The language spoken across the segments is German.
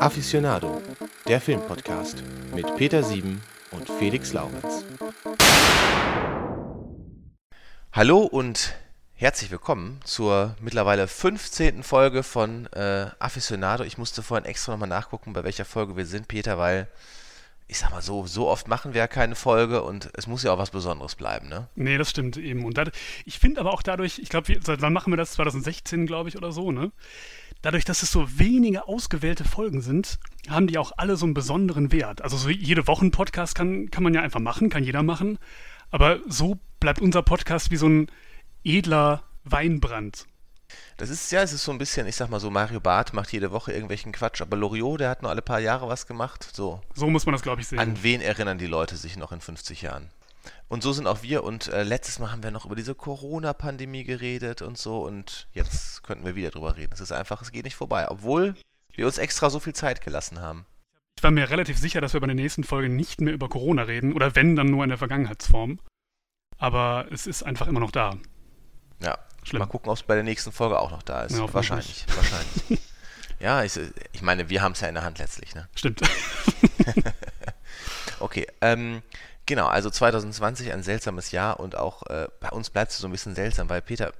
Aficionado, der Filmpodcast mit Peter Sieben und Felix Laurenz. Hallo und herzlich willkommen zur mittlerweile 15. Folge von äh, Aficionado. Ich musste vorhin extra nochmal nachgucken, bei welcher Folge wir sind, Peter, weil ich sag mal so, so oft machen wir ja keine Folge und es muss ja auch was Besonderes bleiben, ne? Nee, das stimmt eben. Und dat, ich finde aber auch dadurch, ich glaube, seit wann machen wir das? 2016, glaube ich, oder so, ne? Dadurch, dass es so wenige ausgewählte Folgen sind, haben die auch alle so einen besonderen Wert. Also so jede Woche Podcast kann, kann man ja einfach machen, kann jeder machen. Aber so bleibt unser Podcast wie so ein edler Weinbrand. Das ist ja, es ist so ein bisschen, ich sag mal so, Mario Barth macht jede Woche irgendwelchen Quatsch, aber Loriot, der hat nur alle paar Jahre was gemacht. So. So muss man das, glaube ich, sehen. An wen erinnern die Leute sich noch in 50 Jahren? Und so sind auch wir. Und äh, letztes Mal haben wir noch über diese Corona-Pandemie geredet und so. Und jetzt könnten wir wieder drüber reden. Es ist einfach, es geht nicht vorbei. Obwohl wir uns extra so viel Zeit gelassen haben. Ich war mir relativ sicher, dass wir bei der nächsten Folge nicht mehr über Corona reden. Oder wenn, dann nur in der Vergangenheitsform. Aber es ist einfach immer noch da. Ja, Schlimm. Mal gucken, ob es bei der nächsten Folge auch noch da ist. Ja, wahrscheinlich, wahrscheinlich. ja, ich, ich meine, wir haben es ja in der Hand letztlich, ne? Stimmt. okay, ähm, genau, also 2020 ein seltsames Jahr und auch äh, bei uns bleibt es so ein bisschen seltsam, weil Peter,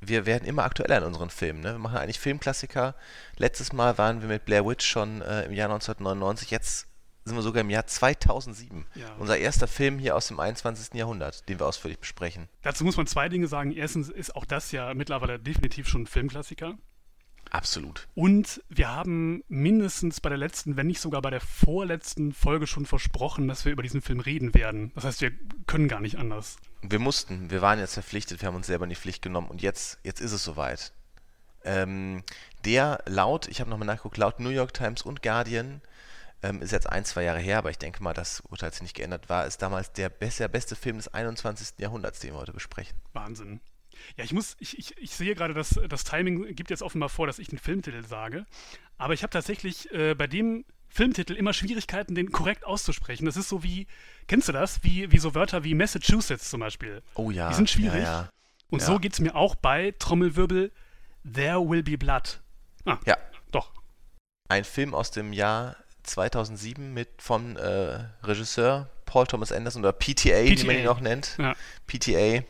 wir werden immer aktueller in unseren Filmen. Ne? Wir machen eigentlich Filmklassiker. Letztes Mal waren wir mit Blair Witch schon äh, im Jahr 1999. Jetzt sind wir sogar im Jahr 2007. Ja. Unser erster Film hier aus dem 21. Jahrhundert, den wir ausführlich besprechen. Dazu muss man zwei Dinge sagen. Erstens ist auch das ja mittlerweile definitiv schon ein Filmklassiker. Absolut. Und wir haben mindestens bei der letzten, wenn nicht sogar bei der vorletzten Folge schon versprochen, dass wir über diesen Film reden werden. Das heißt, wir können gar nicht anders. Wir mussten, wir waren jetzt verpflichtet, wir haben uns selber in die Pflicht genommen und jetzt, jetzt ist es soweit. Ähm, der laut, ich habe nochmal nachgeguckt, laut New York Times und Guardian ähm, ist jetzt ein, zwei Jahre her, aber ich denke mal, das Urteil hat sich nicht geändert, war es damals der, best, der beste Film des 21. Jahrhunderts, den wir heute besprechen. Wahnsinn. Ja, ich muss, ich, ich, ich sehe gerade, dass das Timing gibt jetzt offenbar vor, dass ich den Filmtitel sage. Aber ich habe tatsächlich äh, bei dem Filmtitel immer Schwierigkeiten, den korrekt auszusprechen. Das ist so wie, kennst du das? Wie, wie so Wörter wie Massachusetts zum Beispiel. Oh ja. Die sind schwierig. Ja, ja. Und ja. so geht es mir auch bei Trommelwirbel There Will Be Blood. Ah, ja. Doch. Ein Film aus dem Jahr 2007 mit vom äh, Regisseur Paul Thomas Anderson oder PTA, PTA. wie man ihn auch nennt. Ja. PTA.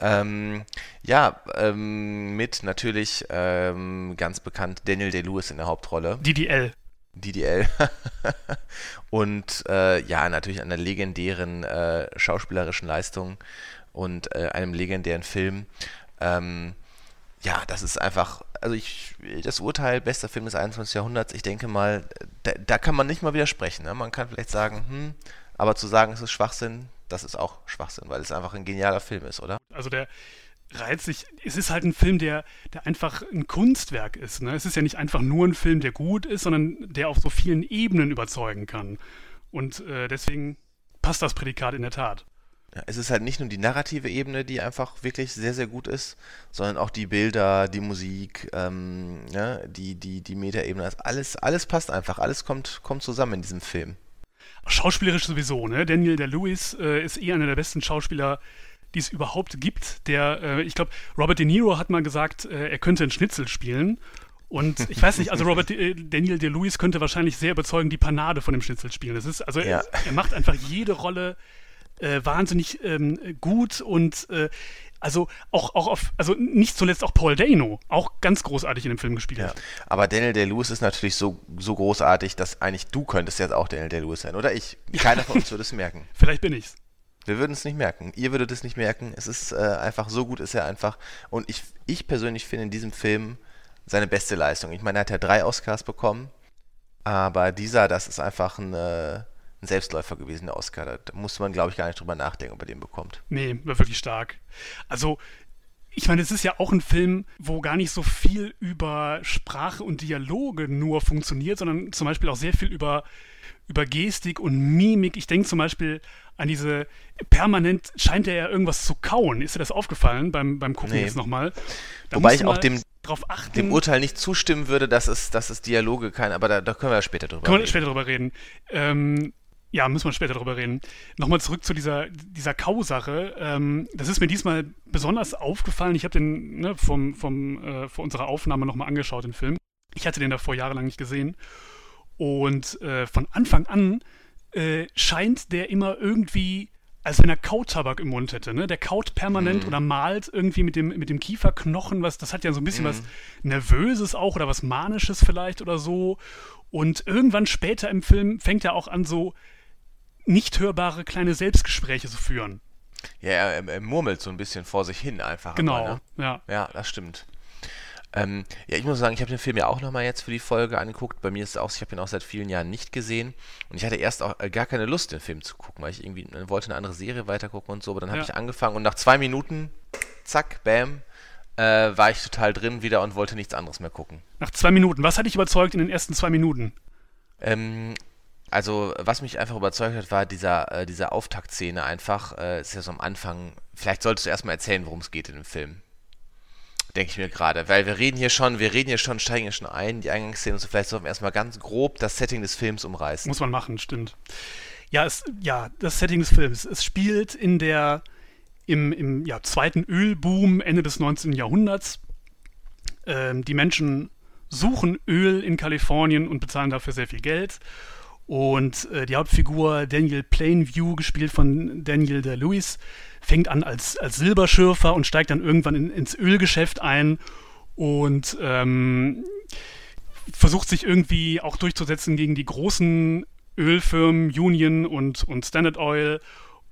Ähm, ja, ähm, mit natürlich ähm, ganz bekannt Daniel Day-Lewis in der Hauptrolle. DDL. DDL. und äh, ja, natürlich einer legendären äh, schauspielerischen Leistung und äh, einem legendären Film. Ähm, ja, das ist einfach, also ich, das Urteil, bester Film des 21. Jahrhunderts, ich denke mal, da, da kann man nicht mal widersprechen. Ne? Man kann vielleicht sagen, hm, aber zu sagen, es ist Schwachsinn, das ist auch Schwachsinn, weil es einfach ein genialer Film ist, oder? Also der reizt sich, es ist halt ein Film, der, der einfach ein Kunstwerk ist. Ne? Es ist ja nicht einfach nur ein Film, der gut ist, sondern der auf so vielen Ebenen überzeugen kann. Und äh, deswegen passt das Prädikat in der Tat. Es ist halt nicht nur die narrative Ebene, die einfach wirklich sehr, sehr gut ist, sondern auch die Bilder, die Musik, ähm, ja, ne, die, die, die Metaebene. Alles, alles passt einfach, alles kommt, kommt zusammen in diesem Film. Schauspielerisch sowieso, ne? Daniel der Lewis äh, ist eh einer der besten Schauspieler, die es überhaupt gibt. Der, äh, ich glaube, Robert De Niro hat mal gesagt, äh, er könnte einen Schnitzel spielen. Und ich weiß nicht, also Robert De Daniel De Lewis könnte wahrscheinlich sehr überzeugend die Panade von dem Schnitzel spielen. Das ist, also ja. er, er macht einfach jede Rolle äh, wahnsinnig ähm, gut und äh, also auch, auch auf, also nicht zuletzt auch Paul Dano, auch ganz großartig in dem Film gespielt ja. Aber Daniel Day-Lewis ist natürlich so, so großartig, dass eigentlich du könntest jetzt auch Daniel Day-Lewis sein, oder ich. Keiner von uns würde es merken. Vielleicht bin ich's. Wir würden es nicht merken. Ihr würdet es nicht merken. Es ist äh, einfach, so gut ist er einfach. Und ich, ich persönlich finde in diesem Film seine beste Leistung. Ich meine, er hat ja drei Oscars bekommen, aber dieser, das ist einfach ein, äh, ein Selbstläufer gewesen, der Oscar. Da, da musste man, glaube ich, gar nicht drüber nachdenken, ob er den bekommt. Nee, war wirklich stark. Also, ich meine, es ist ja auch ein Film, wo gar nicht so viel über Sprache und Dialoge nur funktioniert, sondern zum Beispiel auch sehr viel über, über Gestik und Mimik. Ich denke zum Beispiel an diese, permanent scheint er ja irgendwas zu kauen. Ist dir das aufgefallen beim, beim Gucken nee. jetzt nochmal? Wobei ich auch dem, dem Urteil nicht zustimmen würde, dass es, dass es Dialoge kann, aber da, da können wir ja später drüber können reden. Können wir später drüber reden. Ähm, ja, müssen wir später drüber reden. Nochmal zurück zu dieser, dieser Kau-Sache. Ähm, das ist mir diesmal besonders aufgefallen. Ich habe den ne, vom, vom, äh, vor unserer Aufnahme nochmal angeschaut, den Film. Ich hatte den davor jahrelang nicht gesehen. Und äh, von Anfang an äh, scheint der immer irgendwie, als wenn er Kautabak im Mund hätte. Ne? Der kaut permanent mm. oder malt irgendwie mit dem, mit dem Kieferknochen. Was, das hat ja so ein bisschen mm. was Nervöses auch oder was Manisches vielleicht oder so. Und irgendwann später im Film fängt er auch an, so nicht hörbare kleine Selbstgespräche zu führen. Ja, er, er, murmelt so ein bisschen vor sich hin einfach. Genau, aber, ne? ja. Ja, das stimmt. Ähm, ja, ich muss sagen, ich habe den Film ja auch nochmal jetzt für die Folge angeguckt. Bei mir ist es auch, ich habe ihn auch seit vielen Jahren nicht gesehen. Und ich hatte erst auch äh, gar keine Lust, den Film zu gucken, weil ich irgendwie äh, wollte eine andere Serie weitergucken und so. Aber dann habe ja. ich angefangen und nach zwei Minuten, zack, bam, äh, war ich total drin wieder und wollte nichts anderes mehr gucken. Nach zwei Minuten. Was hat dich überzeugt in den ersten zwei Minuten? Ähm, also, was mich einfach überzeugt hat, war dieser, äh, diese Auftaktszene einfach. Äh, ist ja so am Anfang. Vielleicht solltest du erstmal erzählen, worum es geht in dem Film denke ich mir gerade. Weil wir reden hier schon, wir reden hier schon, steigen hier schon ein, die Eingangsszene und so. Vielleicht sollten wir erstmal ganz grob das Setting des Films umreißen. Muss man machen, stimmt. Ja, es, ja, das Setting des Films. Es spielt in der, im, im ja, zweiten Ölboom Ende des 19. Jahrhunderts. Ähm, die Menschen suchen Öl in Kalifornien und bezahlen dafür sehr viel Geld. Und äh, die Hauptfigur Daniel Plainview, gespielt von Daniel de Lewis, fängt an als, als Silberschürfer und steigt dann irgendwann in, ins Ölgeschäft ein und ähm, versucht sich irgendwie auch durchzusetzen gegen die großen Ölfirmen Union und, und Standard Oil.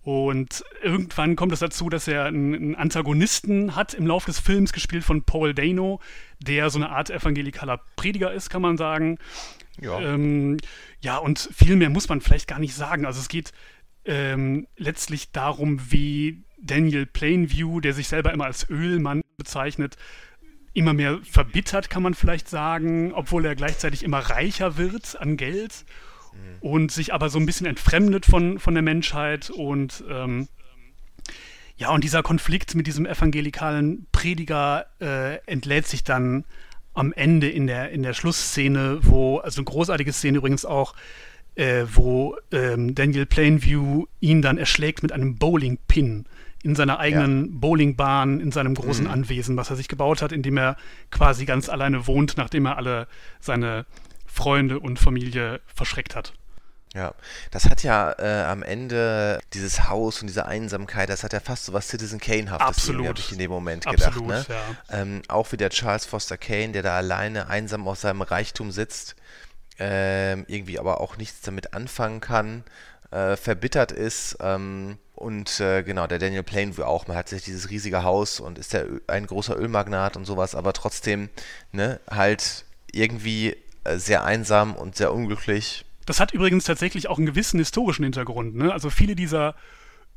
Und irgendwann kommt es dazu, dass er einen Antagonisten hat im Laufe des Films, gespielt von Paul Dano, der so eine Art evangelikaler Prediger ist, kann man sagen. Ja. Ähm, ja, und viel mehr muss man vielleicht gar nicht sagen. Also es geht ähm, letztlich darum, wie Daniel Plainview, der sich selber immer als Ölmann bezeichnet, immer mehr verbittert, kann man vielleicht sagen, obwohl er gleichzeitig immer reicher wird an Geld mhm. und sich aber so ein bisschen entfremdet von, von der Menschheit und ähm, ja, und dieser Konflikt mit diesem evangelikalen Prediger äh, entlädt sich dann am Ende in der, in der Schlussszene, wo, also eine großartige Szene übrigens auch, äh, wo ähm, Daniel Plainview ihn dann erschlägt mit einem Bowling-Pin in seiner eigenen ja. Bowlingbahn, in seinem großen mhm. Anwesen, was er sich gebaut hat, in dem er quasi ganz alleine wohnt, nachdem er alle seine Freunde und Familie verschreckt hat. Ja, das hat ja äh, am Ende dieses Haus und diese Einsamkeit, das hat ja fast so was Citizen Kane-haftes, habe ich in dem Moment gedacht. ne? ja. ähm, auch wie der Charles Foster Kane, der da alleine einsam auf seinem Reichtum sitzt, ähm, irgendwie aber auch nichts damit anfangen kann, äh, verbittert ist. Ähm, und äh, genau, der Daniel Plainview auch. Man hat sich dieses riesige Haus und ist der ein großer Ölmagnat und sowas, aber trotzdem ne, halt irgendwie äh, sehr einsam und sehr unglücklich das hat übrigens tatsächlich auch einen gewissen historischen Hintergrund. Ne? Also viele dieser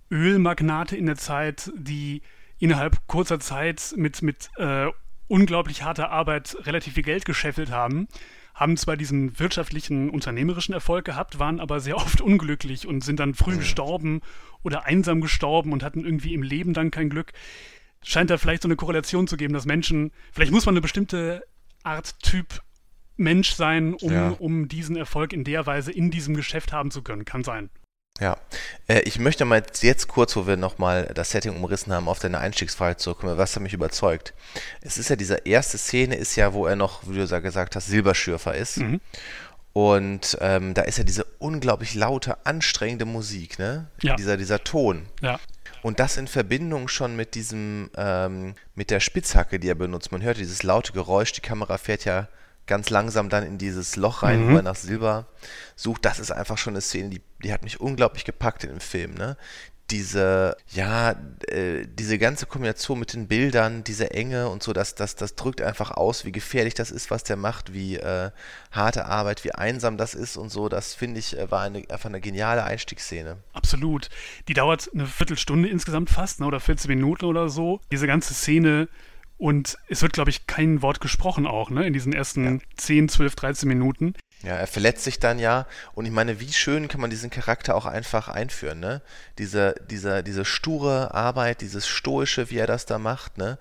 Ölmagnate in der Zeit, die innerhalb kurzer Zeit mit, mit äh, unglaublich harter Arbeit relativ viel Geld gescheffelt haben, haben zwar diesen wirtschaftlichen, unternehmerischen Erfolg gehabt, waren aber sehr oft unglücklich und sind dann früh gestorben oder einsam gestorben und hatten irgendwie im Leben dann kein Glück. Scheint da vielleicht so eine Korrelation zu geben, dass Menschen, vielleicht muss man eine bestimmte Art Typ Mensch sein, um, ja. um diesen Erfolg in der Weise in diesem Geschäft haben zu können. Kann sein. Ja, äh, ich möchte mal jetzt kurz, wo wir nochmal das Setting umrissen haben, auf deine Einstiegsfrage zurückkommen. Was hat mich überzeugt? Es ist ja diese erste Szene, ist ja, wo er noch, wie du ja gesagt hast, Silberschürfer ist. Mhm. Und ähm, da ist ja diese unglaublich laute, anstrengende Musik, ne? Ja. Dieser, dieser Ton. Ja. Und das in Verbindung schon mit diesem, ähm, mit der Spitzhacke, die er benutzt. Man hört dieses laute Geräusch, die Kamera fährt ja ganz langsam dann in dieses Loch rein, mhm. wo er nach Silber sucht. Das ist einfach schon eine Szene, die, die hat mich unglaublich gepackt in dem Film. Ne? Diese, ja, äh, diese ganze Kombination mit den Bildern, diese Enge und so, das, das, das drückt einfach aus, wie gefährlich das ist, was der macht, wie äh, harte Arbeit, wie einsam das ist und so. Das finde ich, äh, war eine, einfach eine geniale Einstiegsszene. Absolut. Die dauert eine Viertelstunde insgesamt fast, ne, oder 14 Minuten oder so. Diese ganze Szene und es wird, glaube ich, kein Wort gesprochen auch, ne, in diesen ersten ja. 10, 12, 13 Minuten. Ja, er verletzt sich dann ja. Und ich meine, wie schön kann man diesen Charakter auch einfach einführen, ne? Diese, diese, diese sture Arbeit, dieses Stoische, wie er das da macht, ne?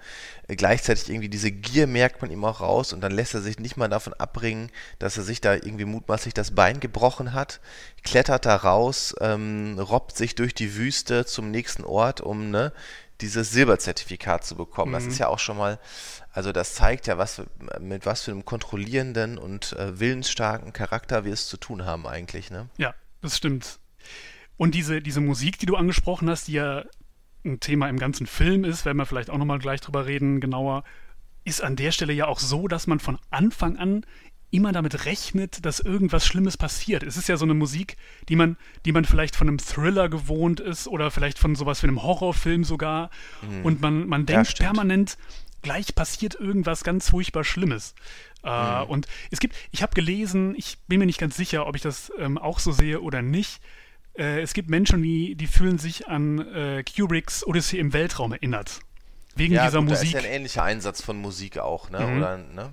Gleichzeitig irgendwie diese Gier merkt man ihm auch raus und dann lässt er sich nicht mal davon abbringen, dass er sich da irgendwie mutmaßlich das Bein gebrochen hat, klettert da raus, ähm, robbt sich durch die Wüste zum nächsten Ort, um, ne? Dieses Silberzertifikat zu bekommen. Mhm. Das ist ja auch schon mal, also das zeigt ja, was mit was für einem kontrollierenden und äh, willensstarken Charakter wir es zu tun haben eigentlich, ne? Ja, das stimmt. Und diese, diese Musik, die du angesprochen hast, die ja ein Thema im ganzen Film ist, werden wir vielleicht auch nochmal gleich drüber reden, genauer, ist an der Stelle ja auch so, dass man von Anfang an immer damit rechnet, dass irgendwas Schlimmes passiert. Es ist ja so eine Musik, die man, die man vielleicht von einem Thriller gewohnt ist oder vielleicht von sowas wie einem Horrorfilm sogar. Mhm. Und man, man denkt ja, permanent, gleich passiert irgendwas ganz furchtbar Schlimmes. Äh, mhm. Und es gibt, ich habe gelesen, ich bin mir nicht ganz sicher, ob ich das ähm, auch so sehe oder nicht. Äh, es gibt Menschen, die, die fühlen sich an äh, Kubricks Odyssee im Weltraum erinnert. Wegen ja, dieser gut, Musik. Das ist ja ein ähnlicher Einsatz von Musik auch, ne? Mhm. Oder, ne?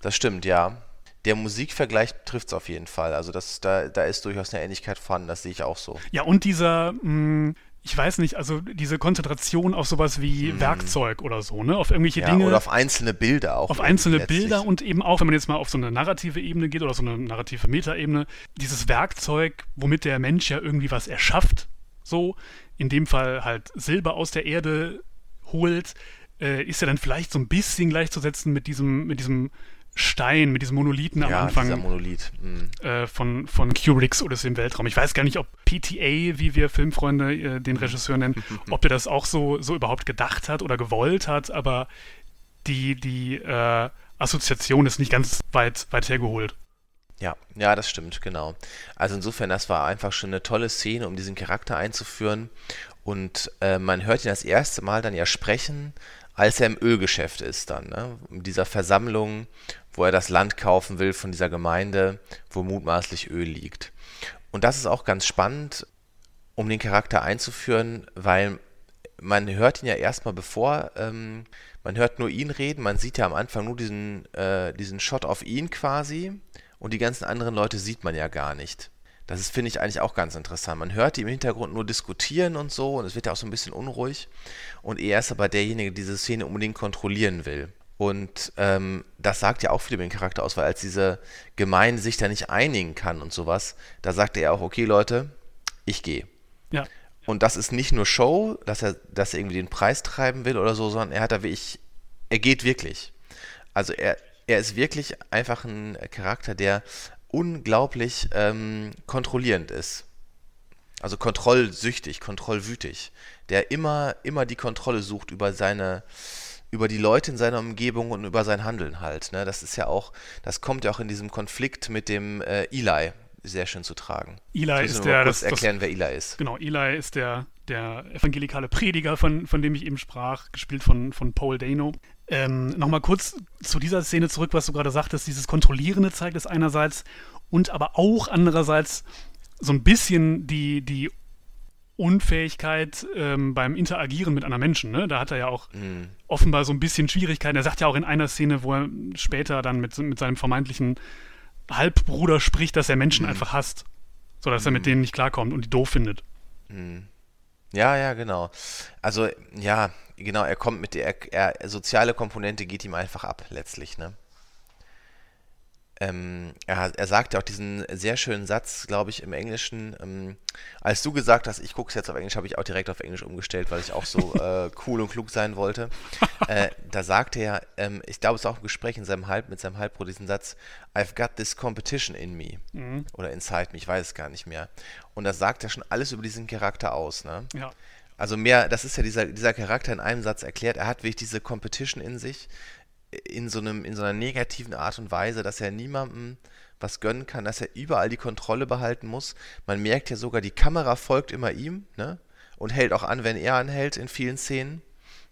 Das stimmt, ja der Musikvergleich trifft es auf jeden Fall. Also das, da, da ist durchaus eine Ähnlichkeit vorhanden, das sehe ich auch so. Ja, und dieser, mh, hm, ich weiß nicht, also diese Konzentration auf sowas wie mm. Werkzeug oder so, ne? Auf irgendwelche ja, Dinge. Oder auf einzelne Bilder auch. Auf einzelne letztlich. Bilder und eben auch, wenn man jetzt mal auf so eine narrative Ebene geht oder so eine narrative Metaebene, dieses Werkzeug, womit der Mensch ja irgendwie was erschafft, so, in dem Fall halt Silber aus der Erde holt, äh, ist ja dann vielleicht so ein bisschen gleichzusetzen mit diesem, mit diesem Stein, mit diesem Monolithen am ja, Anfang. Dieser Monolith. Mhm. Äh, von, von Kubricks oder im Weltraum. Ich weiß gar nicht, ob PTA, wie wir Filmfreunde äh, den Regisseur nennen, ob der das auch so, so überhaupt gedacht hat oder gewollt hat, aber die, die äh, Assoziation ist nicht ganz weit, weit hergeholt. Ja, ja, das stimmt, genau. Also insofern, das war einfach schon eine tolle Szene, um diesen Charakter einzuführen. Und äh, man hört ihn das erste Mal dann ja sprechen, als er im Ölgeschäft ist dann, ne? In dieser Versammlung, wo er das Land kaufen will von dieser Gemeinde, wo mutmaßlich Öl liegt. Und das ist auch ganz spannend, um den Charakter einzuführen, weil man hört ihn ja erstmal bevor, ähm, man hört nur ihn reden, man sieht ja am Anfang nur diesen, äh, diesen Shot auf ihn quasi und die ganzen anderen Leute sieht man ja gar nicht. Das finde ich, eigentlich auch ganz interessant. Man hört die im Hintergrund nur diskutieren und so und es wird ja auch so ein bisschen unruhig. Und er ist aber derjenige, der diese Szene unbedingt kontrollieren will. Und ähm, das sagt ja auch viel über den Charakter aus, weil als diese Gemeinde sich da nicht einigen kann und sowas, da sagt er auch, okay Leute, ich gehe. Ja. Und das ist nicht nur Show, dass er, dass er irgendwie den Preis treiben will oder so, sondern er hat da wirklich, er geht wirklich. Also er, er ist wirklich einfach ein Charakter, der unglaublich ähm, kontrollierend ist. Also kontrollsüchtig, kontrollwütig. Der immer, immer die Kontrolle sucht über seine, über die Leute in seiner Umgebung und über sein Handeln halt. Ne? Das ist ja auch, das kommt ja auch in diesem Konflikt mit dem äh, Eli sehr schön zu tragen. Eli ist der. Kurz das, erklären, das, wer Eli ist. Genau, Eli ist der, der evangelikale Prediger, von, von dem ich eben sprach, gespielt von, von Paul Dano. Ähm, Nochmal kurz zu dieser Szene zurück, was du gerade sagtest. Dieses Kontrollierende zeigt es einerseits und aber auch andererseits so ein bisschen die, die Unfähigkeit ähm, beim Interagieren mit anderen Menschen. Ne? Da hat er ja auch mhm. offenbar so ein bisschen Schwierigkeiten. Er sagt ja auch in einer Szene, wo er später dann mit, mit seinem vermeintlichen Halbbruder spricht, dass er Menschen mhm. einfach hasst. So dass mhm. er mit mhm. denen nicht klarkommt und die doof findet. Mhm. Ja, ja, genau. Also, ja, genau, er kommt mit der er, soziale Komponente geht ihm einfach ab, letztlich, ne? Ähm, er, er sagte auch diesen sehr schönen Satz, glaube ich, im Englischen. Ähm, als du gesagt hast, ich gucke es jetzt auf Englisch, habe ich auch direkt auf Englisch umgestellt, weil ich auch so äh, cool und klug sein wollte. Äh, da sagte er, ähm, ich glaube, es ist auch ein Gespräch in seinem Halb, mit seinem Halbbruder, diesen Satz, I've got this competition in me. Mhm. Oder inside me, ich weiß es gar nicht mehr. Und das sagt ja schon alles über diesen Charakter aus, ne? Ja. Also mehr, das ist ja dieser, dieser Charakter in einem Satz erklärt, er hat wirklich diese Competition in sich, in so, einem, in so einer negativen Art und Weise, dass er niemandem was gönnen kann, dass er überall die Kontrolle behalten muss. Man merkt ja sogar, die Kamera folgt immer ihm ne? und hält auch an, wenn er anhält in vielen Szenen.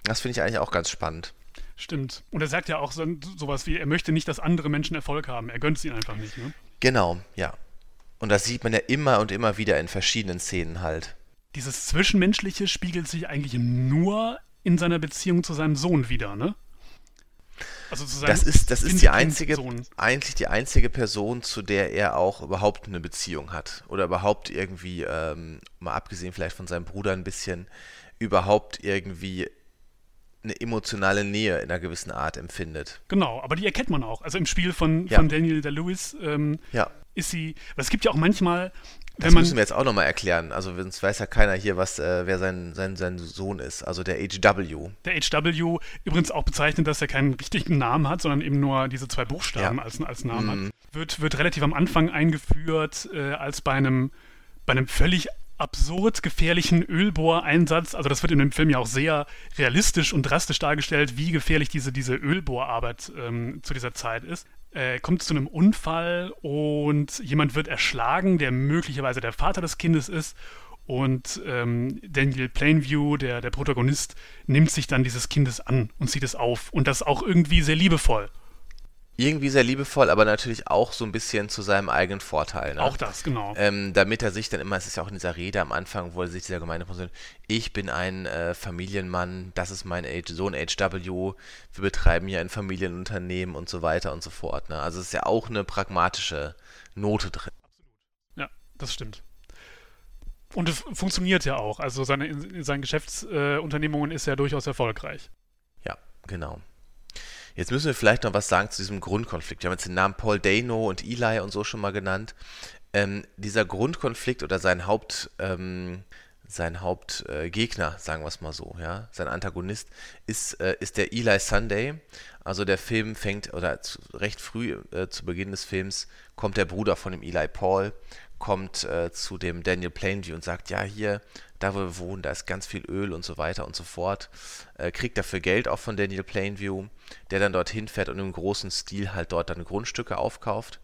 Das finde ich eigentlich auch ganz spannend. Stimmt. Und er sagt ja auch so, sowas wie, er möchte nicht, dass andere Menschen Erfolg haben. Er gönnt es ihnen einfach nicht. Ne? Genau, ja. Und das sieht man ja immer und immer wieder in verschiedenen Szenen halt. Dieses Zwischenmenschliche spiegelt sich eigentlich nur in seiner Beziehung zu seinem Sohn wieder, ne? Also das ist, das ist die einzige, eigentlich die einzige Person, zu der er auch überhaupt eine Beziehung hat. Oder überhaupt irgendwie, ähm, mal abgesehen vielleicht von seinem Bruder ein bisschen, überhaupt irgendwie eine emotionale Nähe in einer gewissen Art empfindet. Genau, aber die erkennt man auch. Also im Spiel von, ja. von Daniel der Lewis ähm, ja. ist sie, es gibt ja auch manchmal Das müssen wir jetzt auch nochmal erklären. Also sonst weiß ja keiner hier, was, äh, wer sein, sein, sein Sohn ist. Also der HW. Der HW, übrigens auch bezeichnet, dass er keinen richtigen Namen hat, sondern eben nur diese zwei Buchstaben ja. als, als Namen mm. hat. Mhm. Wird, wird relativ am Anfang eingeführt äh, als bei einem, bei einem völlig absurd gefährlichen Ölbohreinsatz. Also das wird in dem Film ja auch sehr realistisch und drastisch dargestellt, wie gefährlich diese, diese Ölbohrarbeit ähm, zu dieser Zeit ist. Äh, kommt zu einem Unfall und jemand wird erschlagen, der möglicherweise der Vater des Kindes ist. Und ähm, Daniel Plainview, der, der Protagonist, nimmt sich dann dieses Kindes an und zieht es auf. Und das auch irgendwie sehr liebevoll irgendwie sehr liebevoll, aber natürlich auch so ein bisschen zu seinem eigenen Vorteil. Ne? Auch das, genau. Ähm, damit er sich dann immer, es ist ja auch in dieser Rede am Anfang, wo er sich dieser Gemeinde positioniert, ich bin ein äh, Familienmann, das ist mein Age, Sohn HW, wir betreiben hier ein Familienunternehmen und so weiter und so fort. Ne? Also es ist ja auch eine pragmatische Note drin. Absolut. Ja, das stimmt. Und es funktioniert ja auch. Also seine, in seinen Geschäftsunternehmungen äh, ist er durchaus erfolgreich. Ja, genau. Jetzt müssen wir vielleicht noch was sagen zu diesem Grundkonflikt. Wir haben jetzt den Namen Paul Dano und Eli und so schon mal genannt. Ähm, dieser Grundkonflikt oder sein Haupt, ähm, sein Hauptgegner, äh, sagen wir es mal so, ja, sein Antagonist ist, äh, ist der Eli Sunday. Also der Film fängt, oder zu, recht früh äh, zu Beginn des Films kommt der Bruder von dem Eli Paul, kommt äh, zu dem Daniel Plainview und sagt, ja, hier, da wo wir wohnen, da ist ganz viel Öl und so weiter und so fort. Äh, kriegt dafür Geld auch von Daniel Plainview, der dann dorthin fährt und im großen Stil halt dort dann Grundstücke aufkauft.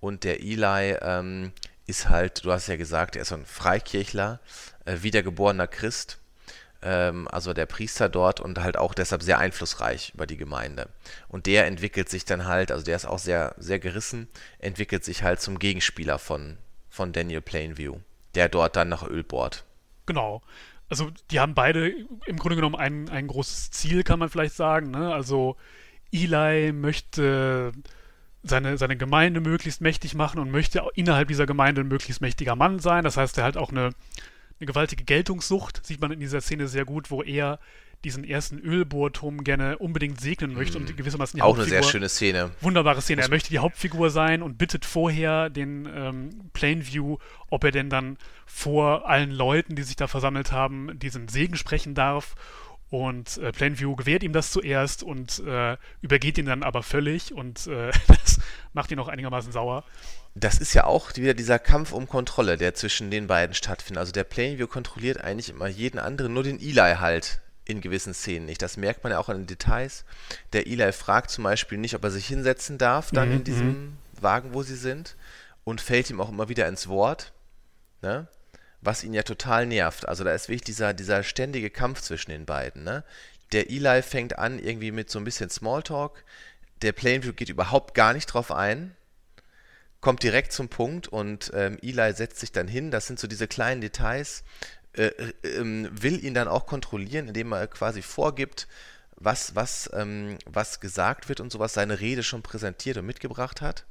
Und der Eli ähm, ist halt, du hast ja gesagt, er ist so ein Freikirchler, äh, wiedergeborener Christ, ähm, also der Priester dort und halt auch deshalb sehr einflussreich über die Gemeinde. Und der entwickelt sich dann halt, also der ist auch sehr, sehr gerissen, entwickelt sich halt zum Gegenspieler von, von Daniel Plainview, der dort dann nach Öl bohrt. Genau. Also die haben beide im Grunde genommen ein, ein großes Ziel, kann man vielleicht sagen. Ne? Also Eli möchte seine, seine Gemeinde möglichst mächtig machen und möchte innerhalb dieser Gemeinde ein möglichst mächtiger Mann sein. Das heißt, er hat auch eine, eine gewaltige Geltungssucht, sieht man in dieser Szene sehr gut, wo er diesen ersten Ölbohrturm gerne unbedingt segnen möchte und mhm. gewissermaßen die Auch Hauptfigur, eine sehr schöne Szene. Wunderbare Szene. Er möchte die Hauptfigur sein und bittet vorher den ähm, Plainview, ob er denn dann vor allen Leuten, die sich da versammelt haben, diesen Segen sprechen darf. Und äh, Plainview gewährt ihm das zuerst und äh, übergeht ihn dann aber völlig und äh, das macht ihn auch einigermaßen sauer. Das ist ja auch wieder dieser Kampf um Kontrolle, der zwischen den beiden stattfindet. Also der Plainview kontrolliert eigentlich immer jeden anderen, nur den Eli halt in gewissen Szenen nicht. Das merkt man ja auch an den Details. Der Eli fragt zum Beispiel nicht, ob er sich hinsetzen darf, dann mhm, in diesem mhm. Wagen, wo sie sind, und fällt ihm auch immer wieder ins Wort, ne? was ihn ja total nervt. Also da ist wirklich dieser, dieser ständige Kampf zwischen den beiden. Ne? Der Eli fängt an irgendwie mit so ein bisschen Smalltalk, der Plainview geht überhaupt gar nicht drauf ein, kommt direkt zum Punkt und ähm, Eli setzt sich dann hin. Das sind so diese kleinen Details, äh, äh, ähm, will ihn dann auch kontrollieren, indem er quasi vorgibt, was, was, ähm, was gesagt wird und sowas, seine Rede schon präsentiert und mitgebracht hat.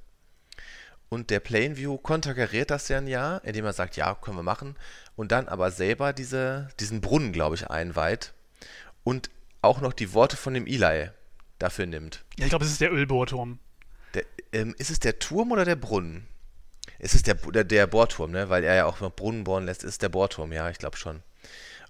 Und der Plainview konterkariert das dann ja, indem er sagt, ja, können wir machen. Und dann aber selber diese, diesen Brunnen, glaube ich, einweiht. Und auch noch die Worte von dem Eli dafür nimmt. Ja, ich glaube, es ist der Ölbohrturm. Der, ähm, ist es der Turm oder der Brunnen? Es ist der, der, der Bohrturm, ne? weil er ja auch noch Brunnen bohren lässt, ist der Bohrturm, ja, ich glaube schon.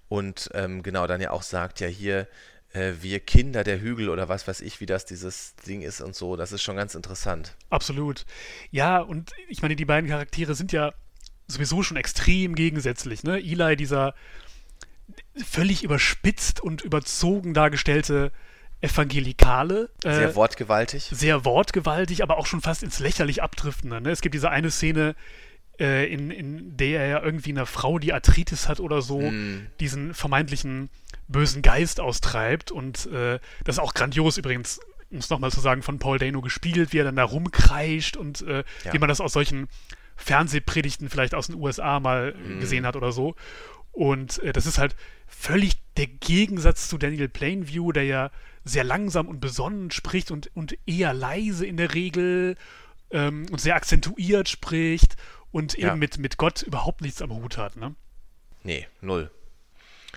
Und ähm, genau, dann ja auch sagt, ja hier, äh, wir Kinder der Hügel oder was weiß ich, wie das dieses Ding ist und so, das ist schon ganz interessant. Absolut. Ja, und ich meine, die beiden Charaktere sind ja sowieso schon extrem gegensätzlich, ne? Eli, dieser völlig überspitzt und überzogen dargestellte Evangelikale. Äh, sehr wortgewaltig. Sehr wortgewaltig, aber auch schon fast ins lächerlich abdriftende. Ne? Es gibt diese eine Szene, äh, in, in der er ja irgendwie einer Frau, die Arthritis hat oder so, mm. diesen vermeintlichen bösen Geist austreibt. Und äh, das ist auch grandios übrigens, um es nochmal zu sagen, von Paul Dano gespielt, wie er dann da rumkreischt und äh, ja. wie man das aus solchen Fernsehpredigten vielleicht aus den USA mal mm. gesehen hat oder so. Und äh, das ist halt völlig der Gegensatz zu Daniel Plainview, der ja sehr langsam und besonnen spricht und, und eher leise in der Regel ähm, und sehr akzentuiert spricht und eben ja. mit, mit Gott überhaupt nichts am Hut hat. Ne? Nee, null.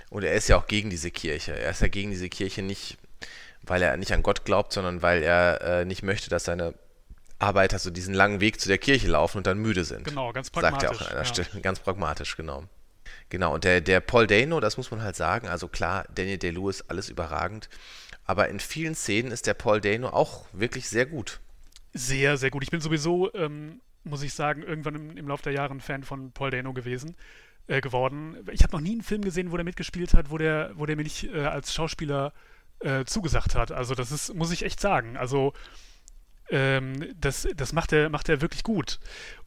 Und er ist ja auch gegen diese Kirche. Er ist ja gegen diese Kirche nicht, weil er nicht an Gott glaubt, sondern weil er äh, nicht möchte, dass seine Arbeiter so diesen langen Weg zu der Kirche laufen und dann müde sind. Genau, ganz pragmatisch. Sagt er auch an einer ja. Stelle. Ganz pragmatisch, genau. Genau, und der, der Paul Dano, das muss man halt sagen, also klar, Daniel Day-Lewis, alles überragend, aber in vielen Szenen ist der Paul Dano auch wirklich sehr gut. Sehr, sehr gut. Ich bin sowieso, ähm, muss ich sagen, irgendwann im, im Laufe der Jahre ein Fan von Paul Dano gewesen, äh, geworden. Ich habe noch nie einen Film gesehen, wo der mitgespielt hat, wo der, wo der mir nicht äh, als Schauspieler äh, zugesagt hat. Also das ist, muss ich echt sagen. Also ähm, das, das macht er, macht er wirklich gut.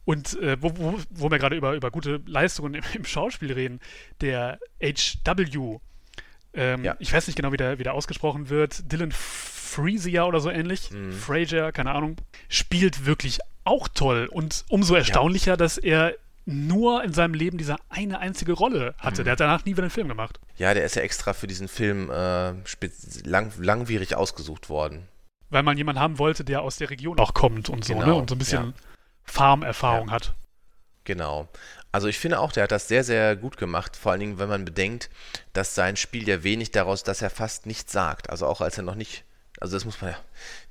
Und äh, wo, wo, wo, wir gerade über, über gute Leistungen im, im, Schauspiel reden, der HW, ähm, ja. ich weiß nicht genau, wie der, wie der ausgesprochen wird, Dylan Freesia oder so ähnlich, mhm. Frazier, keine Ahnung, spielt wirklich auch toll. Und umso erstaunlicher, ja. dass er nur in seinem Leben diese eine einzige Rolle hatte. Mhm. Der hat danach nie wieder einen Film gemacht. Ja, der ist ja extra für diesen Film äh, lang, langwierig ausgesucht worden. Weil man jemanden haben wollte, der aus der Region auch kommt und so, ne? genau, ne? Und so ein bisschen ja. Farmerfahrung ja. hat. Genau. Also ich finde auch, der hat das sehr, sehr gut gemacht, vor allen Dingen, wenn man bedenkt, dass sein Spiel ja wenig daraus, dass er fast nichts sagt. Also auch als er noch nicht also das muss man ja,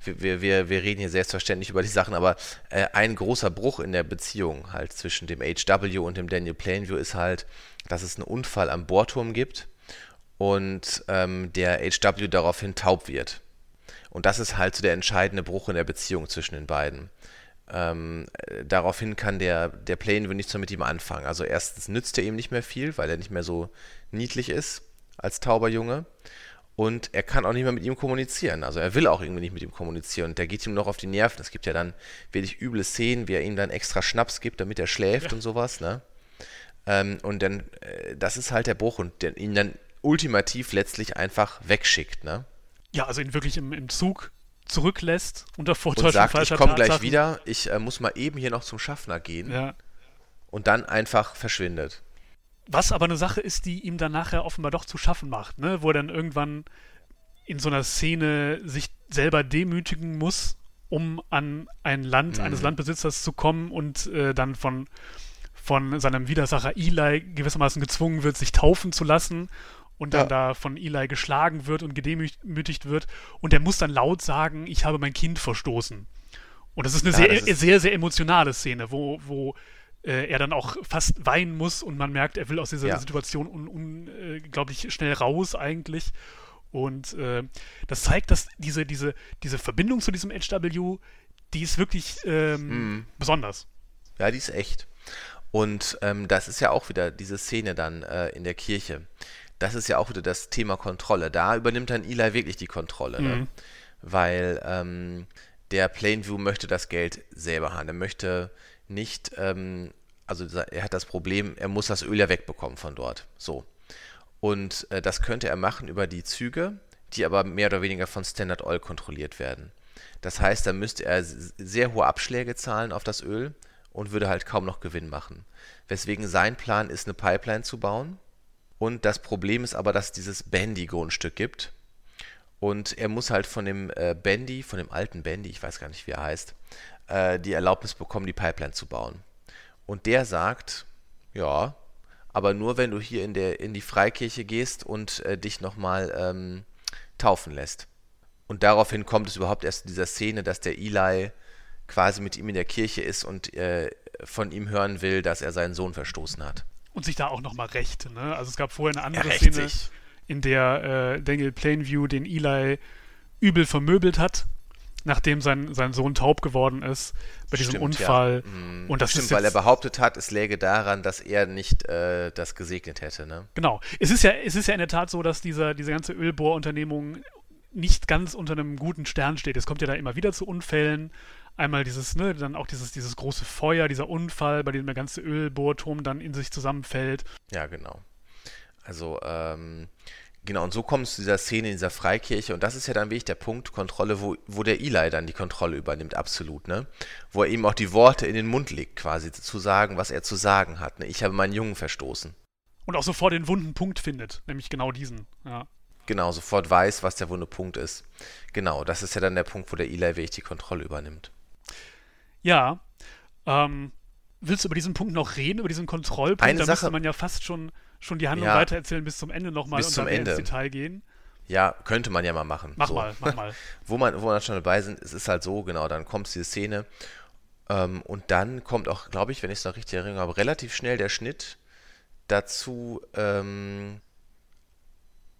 wir, wir, wir reden hier selbstverständlich über die Sachen, aber äh, ein großer Bruch in der Beziehung halt zwischen dem HW und dem Daniel Plainview ist halt, dass es einen Unfall am Bohrturm gibt und ähm, der HW daraufhin taub wird. Und das ist halt so der entscheidende Bruch in der Beziehung zwischen den beiden. Ähm, äh, daraufhin kann der, der Plainview nicht so mit ihm anfangen. Also erstens nützt er ihm nicht mehr viel, weil er nicht mehr so niedlich ist als tauber Junge und er kann auch nicht mehr mit ihm kommunizieren. Also er will auch irgendwie nicht mit ihm kommunizieren und der geht ihm noch auf die Nerven. Es gibt ja dann wirklich üble Szenen, wie er ihm dann extra Schnaps gibt, damit er schläft ja. und sowas. Ne? Ähm, und dann, äh, das ist halt der Bruch und der ihn dann ultimativ letztlich einfach wegschickt. Ne? Ja, also ihn wirklich im, im Zug zurücklässt unter Vortäuschung und sagt, ich komme gleich wieder, ich äh, muss mal eben hier noch zum Schaffner gehen ja. und dann einfach verschwindet. Was aber eine Sache ist, die ihm dann nachher offenbar doch zu schaffen macht, ne? wo er dann irgendwann in so einer Szene sich selber demütigen muss, um an ein Land mhm. eines Landbesitzers zu kommen und äh, dann von, von seinem Widersacher Eli gewissermaßen gezwungen wird, sich taufen zu lassen und dann ja. da von Eli geschlagen wird und gedemütigt wird. Und er muss dann laut sagen, ich habe mein Kind verstoßen. Und das ist eine ja, sehr, ist sehr, sehr emotionale Szene, wo, wo äh, er dann auch fast weinen muss und man merkt, er will aus dieser ja. Situation unglaublich un, äh, schnell raus eigentlich. Und äh, das zeigt, dass diese, diese, diese Verbindung zu diesem HW, die ist wirklich ähm, mm. besonders. Ja, die ist echt. Und ähm, das ist ja auch wieder diese Szene dann äh, in der Kirche. Das ist ja auch wieder das Thema Kontrolle. Da übernimmt dann Eli wirklich die Kontrolle. Ne? Mhm. Weil ähm, der Plainview möchte das Geld selber haben. Er möchte nicht, ähm, also er hat das Problem, er muss das Öl ja wegbekommen von dort. So. Und äh, das könnte er machen über die Züge, die aber mehr oder weniger von Standard Oil kontrolliert werden. Das heißt, da müsste er sehr hohe Abschläge zahlen auf das Öl und würde halt kaum noch Gewinn machen. Weswegen sein Plan ist, eine Pipeline zu bauen. Und das Problem ist aber, dass es dieses Bandy-Grundstück gibt. Und er muss halt von dem äh, Bandy, von dem alten Bandy, ich weiß gar nicht, wie er heißt, äh, die Erlaubnis bekommen, die Pipeline zu bauen. Und der sagt, ja, aber nur wenn du hier in, der, in die Freikirche gehst und äh, dich nochmal ähm, taufen lässt. Und daraufhin kommt es überhaupt erst in dieser Szene, dass der Eli quasi mit ihm in der Kirche ist und äh, von ihm hören will, dass er seinen Sohn verstoßen hat. Und sich da auch nochmal rächt. Ne? Also es gab vorher eine andere Szene, sich. in der äh, Daniel Plainview den Eli übel vermöbelt hat nachdem sein, sein Sohn taub geworden ist bei diesem Stimmt, Unfall. Ja. Mhm. Und das Stimmt, weil er behauptet hat, es läge daran, dass er nicht äh, das gesegnet hätte. Ne? Genau. Es ist ja, es ist ja in der Tat so, dass dieser, diese ganze Ölbohrunternehmung nicht ganz unter einem guten Stern steht. Es kommt ja da immer wieder zu Unfällen. Einmal dieses, ne, dann auch dieses, dieses große Feuer, dieser Unfall, bei dem der ganze Ölbohrturm dann in sich zusammenfällt. Ja, genau. Also, ähm, Genau, und so kommt es zu dieser Szene in dieser Freikirche. Und das ist ja dann wirklich der Punkt Kontrolle, wo, wo der Eli dann die Kontrolle übernimmt, absolut, ne? Wo er ihm auch die Worte in den Mund legt, quasi zu sagen, was er zu sagen hat. Ne? Ich habe meinen Jungen verstoßen. Und auch sofort den wunden Punkt findet, nämlich genau diesen, ja. Genau, sofort weiß, was der wunde Punkt ist. Genau, das ist ja dann der Punkt, wo der Eli wirklich die Kontrolle übernimmt. Ja, ähm, willst du über diesen Punkt noch reden, über diesen Kontrollpunkt? Eine da Sache, müsste man ja fast schon schon die Handlung ja, weitererzählen bis zum Ende nochmal und dann Ende. ins Detail gehen. Ja, könnte man ja mal machen. Mach so. mal, mach mal. wo, man, wo man schon dabei sind, es ist halt so, genau, dann kommt diese Szene ähm, und dann kommt auch, glaube ich, wenn ich es noch richtig erinnere, relativ schnell der Schnitt dazu, ähm,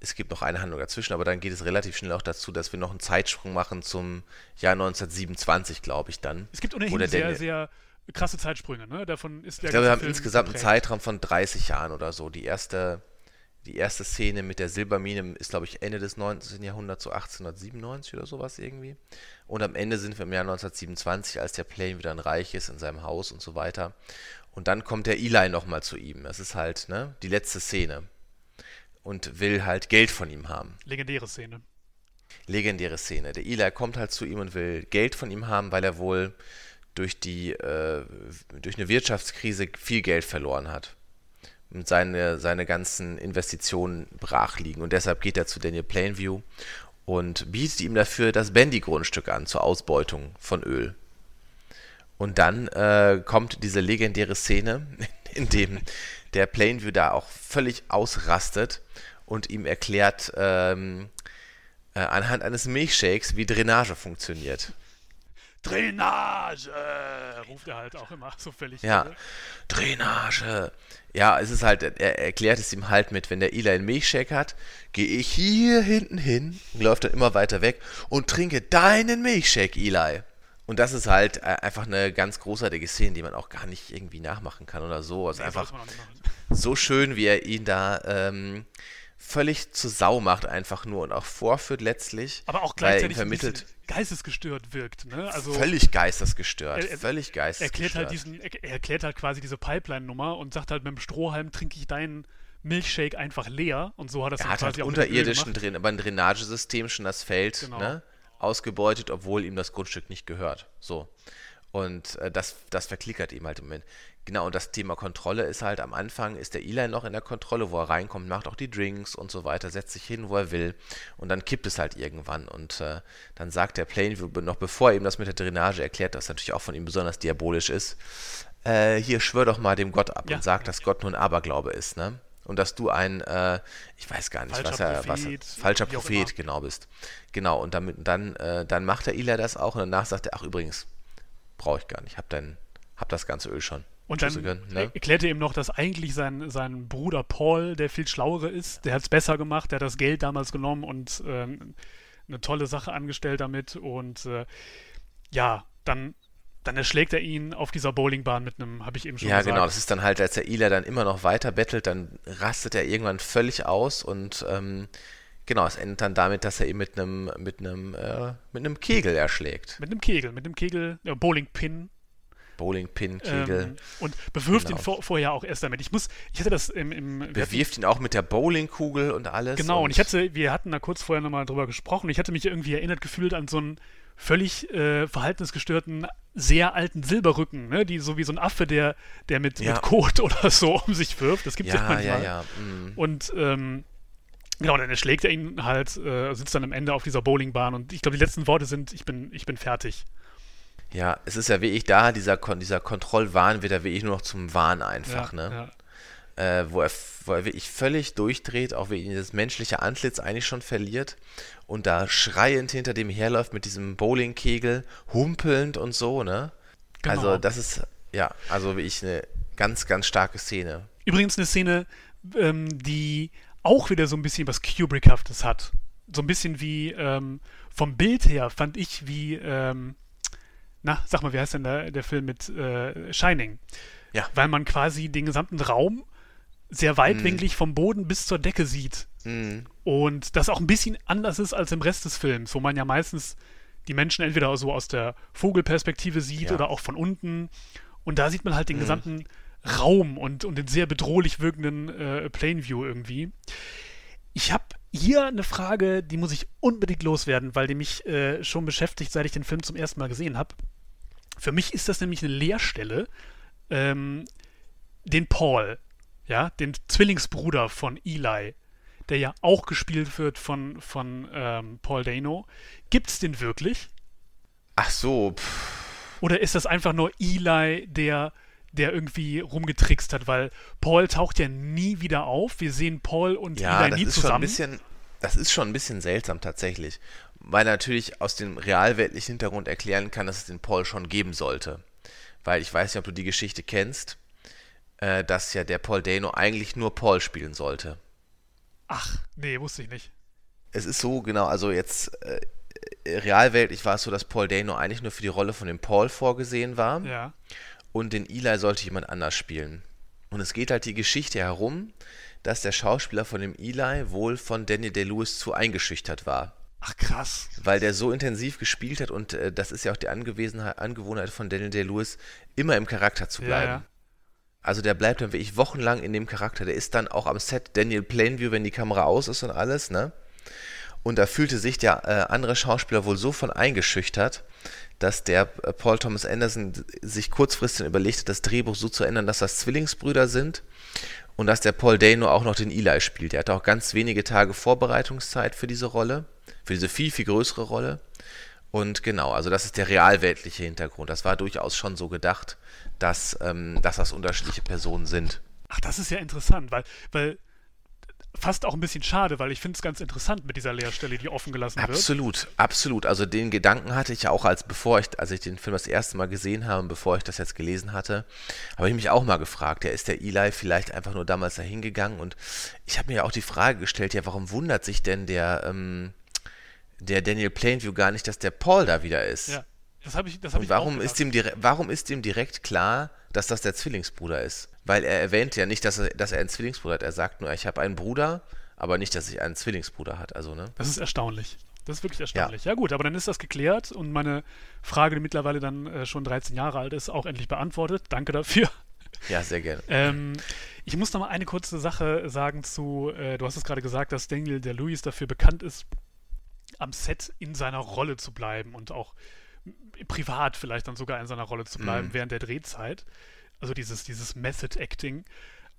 es gibt noch eine Handlung dazwischen, aber dann geht es relativ schnell auch dazu, dass wir noch einen Zeitsprung machen zum Jahr 1927, glaube ich dann. Es gibt ohnehin sehr, sehr krasse Zeitsprünge, ne? Davon ist der Ich glaube, wir haben Film insgesamt einen Zeitraum von 30 Jahren oder so. Die erste, die erste Szene mit der Silbermine ist, glaube ich, Ende des 19. Jahrhunderts, so 1897 oder sowas irgendwie. Und am Ende sind wir im Jahr 1927, als der Plane wieder ein Reich ist in seinem Haus und so weiter. Und dann kommt der Eli nochmal zu ihm. Das ist halt ne, die letzte Szene und will halt Geld von ihm haben. Legendäre Szene. Legendäre Szene. Der Eli kommt halt zu ihm und will Geld von ihm haben, weil er wohl durch die äh, durch eine Wirtschaftskrise viel Geld verloren hat. Und seine, seine ganzen Investitionen brach liegen. Und deshalb geht er zu Daniel Plainview und bietet ihm dafür das Bandy-Grundstück an zur Ausbeutung von Öl. Und dann äh, kommt diese legendäre Szene, in dem der Plainview da auch völlig ausrastet und ihm erklärt ähm, äh, anhand eines Milchshakes, wie Drainage funktioniert. Drainage! ruft er halt auch immer so völlig. Ja, irre. Drainage. Ja, es ist halt, er erklärt es ihm halt mit, wenn der Eli einen Milchshake hat, gehe ich hier hinten hin, läuft dann immer weiter weg und trinke deinen Milchshake, Eli. Und das ist halt äh, einfach eine ganz großartige Szene, die man auch gar nicht irgendwie nachmachen kann oder so. Also nee, einfach so schön, wie er ihn da ähm, völlig zur Sau macht, einfach nur und auch vorführt letztlich. Aber auch gleichzeitig vermittelt. geistesgestört wirkt. Ne? Also, völlig geistesgestört. Er, er, völlig geistesgestört. Erklärt halt diesen, er erklärt halt quasi diese Pipeline-Nummer und sagt halt, mit dem Strohhalm trinke ich deinen Milchshake einfach leer und so hat das er hat halt unterirdischen drin, aber ein Drainagesystem schon das Feld, genau. ne? Ausgebeutet, obwohl ihm das Grundstück nicht gehört. So. Und äh, das, das verklickert ihm halt im Moment. Genau, und das Thema Kontrolle ist halt am Anfang, ist der Eli noch in der Kontrolle, wo er reinkommt, macht auch die Drinks und so weiter, setzt sich hin, wo er will. Und dann kippt es halt irgendwann. Und äh, dann sagt der Plainview, noch bevor er ihm das mit der Drainage erklärt, das natürlich auch von ihm besonders diabolisch ist, äh, hier schwör doch mal dem Gott ab ja. und sag, dass Gott nur ein Aberglaube ist, ne? Und dass du ein, äh, ich weiß gar nicht, falscher was er, Prophet, was, falscher Prophet, genau bist. Genau, und damit, dann, äh, dann macht der Ila das auch und danach sagt er, ach übrigens, brauche ich gar nicht, hab, dein, hab das ganze Öl schon. Und dann können, ne? erklärte ihm noch, dass eigentlich sein, sein Bruder Paul der viel schlauere ist. Der hat es besser gemacht, der hat das Geld damals genommen und ähm, eine tolle Sache angestellt damit. Und äh, ja, dann dann erschlägt er ihn auf dieser Bowlingbahn mit einem, habe ich eben schon ja, gesagt. Ja, genau, das ist dann halt, als der Ila dann immer noch weiter bettelt, dann rastet er irgendwann völlig aus und ähm, genau, es endet dann damit, dass er ihn mit einem, mit einem, äh, mit einem Kegel erschlägt. Mit einem Kegel, mit einem Kegel, ja, Bowlingpin. Bowlingpin-Kegel. Ähm, und bewirft genau. ihn vor, vorher auch erst damit. Ich muss, ich hatte das im. im Bewirft ihn auch mit der Bowlingkugel und alles. Genau, und, und ich hatte, wir hatten da kurz vorher nochmal drüber gesprochen. Ich hatte mich irgendwie erinnert gefühlt an so einen völlig äh, verhaltensgestörten, sehr alten Silberrücken, ne? die so wie so ein Affe, der, der mit, ja. mit Kot oder so um sich wirft. Das gibt es ja, ja manchmal. Ja, ja. Mhm. Und ähm, genau, dann erschlägt er ihn halt, äh, sitzt dann am Ende auf dieser Bowlingbahn und ich glaube, die letzten Worte sind, ich bin, ich bin fertig. Ja, es ist ja wirklich da, dieser, dieser Kontrollwahn wird ja wirklich nur noch zum Wahn einfach, ne? Äh, wo, er, wo er wirklich völlig durchdreht, auch wie ihn das menschliche Antlitz eigentlich schon verliert und da schreiend hinter dem herläuft mit diesem Bowlingkegel, humpelnd und so, ne? Genau. Also das ist, ja, also wie ich eine ganz, ganz starke Szene. Übrigens eine Szene, ähm, die auch wieder so ein bisschen was Kubrickhaftes hat. So ein bisschen wie ähm, vom Bild her fand ich wie, ähm, na, sag mal, wie heißt denn der, der Film mit äh, Shining? Ja. Weil man quasi den gesamten Raum sehr weitwinklig mhm. vom Boden bis zur Decke sieht. Mhm. Und das auch ein bisschen anders ist als im Rest des Films, wo man ja meistens die Menschen entweder so aus der Vogelperspektive sieht ja. oder auch von unten. Und da sieht man halt den mhm. gesamten Raum und, und den sehr bedrohlich wirkenden äh, Plainview irgendwie. Ich habe hier eine Frage, die muss ich unbedingt loswerden, weil die mich äh, schon beschäftigt, seit ich den Film zum ersten Mal gesehen habe. Für mich ist das nämlich eine Leerstelle. Ähm, den Paul, ja, den Zwillingsbruder von Eli, der ja auch gespielt wird von, von ähm, Paul Dano. Gibt es den wirklich? Ach so. Pff. Oder ist das einfach nur Eli, der, der irgendwie rumgetrickst hat? Weil Paul taucht ja nie wieder auf. Wir sehen Paul und ja, Eli nie zusammen. Schon ein bisschen, Das ist schon ein bisschen seltsam tatsächlich, weil natürlich aus dem realweltlichen Hintergrund erklären kann, dass es den Paul schon geben sollte. Weil ich weiß nicht, ob du die Geschichte kennst, äh, dass ja der Paul Dano eigentlich nur Paul spielen sollte. Ach, nee, wusste ich nicht. Es ist so, genau, also jetzt äh, realweltlich war es so, dass Paul Dano eigentlich nur für die Rolle von dem Paul vorgesehen war. Ja. Und den Eli sollte jemand anders spielen. Und es geht halt die Geschichte herum, dass der Schauspieler von dem Eli wohl von Danny Day-Lewis zu eingeschüchtert war. Ach krass. Weil der so intensiv gespielt hat und äh, das ist ja auch die Angewohnheit von Daniel Day-Lewis, immer im Charakter zu bleiben. Ja, ja. Also der bleibt dann wirklich wochenlang in dem Charakter. Der ist dann auch am Set Daniel Plainview, wenn die Kamera aus ist und alles, ne? Und da fühlte sich der äh, andere Schauspieler wohl so von eingeschüchtert, dass der äh, Paul Thomas Anderson sich kurzfristig überlegte, das Drehbuch so zu ändern, dass das Zwillingsbrüder sind und dass der Paul Dano auch noch den Eli spielt. Er hatte auch ganz wenige Tage Vorbereitungszeit für diese Rolle, für diese viel, viel größere Rolle. Und genau, also das ist der realweltliche Hintergrund. Das war durchaus schon so gedacht, dass, ähm, dass das unterschiedliche Personen sind. Ach, das ist ja interessant, weil, weil fast auch ein bisschen schade, weil ich finde es ganz interessant mit dieser Leerstelle, die offen gelassen wird. Absolut, absolut. Also den Gedanken hatte ich ja auch, als bevor ich, als ich den Film das erste Mal gesehen habe, bevor ich das jetzt gelesen hatte, habe ich mich auch mal gefragt, ja, ist der Eli vielleicht einfach nur damals da hingegangen? Und ich habe mir ja auch die Frage gestellt, ja, warum wundert sich denn der, ähm, der Daniel Plainview gar nicht, dass der Paul da wieder ist? Ja. Das habe ich, das hab Und warum ist, ihm warum ist ihm direkt klar, dass das der Zwillingsbruder ist? Weil er erwähnt ja nicht, dass er, dass er einen Zwillingsbruder hat. Er sagt nur, ich habe einen Bruder, aber nicht, dass ich einen Zwillingsbruder hat. Also, ne? Das ist erstaunlich. Das ist wirklich erstaunlich. Ja. ja. gut, aber dann ist das geklärt und meine Frage, die mittlerweile dann äh, schon 13 Jahre alt ist, auch endlich beantwortet. Danke dafür. Ja, sehr gerne. ähm, ich muss noch mal eine kurze Sache sagen zu, äh, du hast es gerade gesagt, dass Daniel der Louis dafür bekannt ist, am Set in seiner Rolle zu bleiben und auch privat vielleicht dann sogar in seiner Rolle zu bleiben mhm. während der Drehzeit. Also dieses, dieses Method Acting.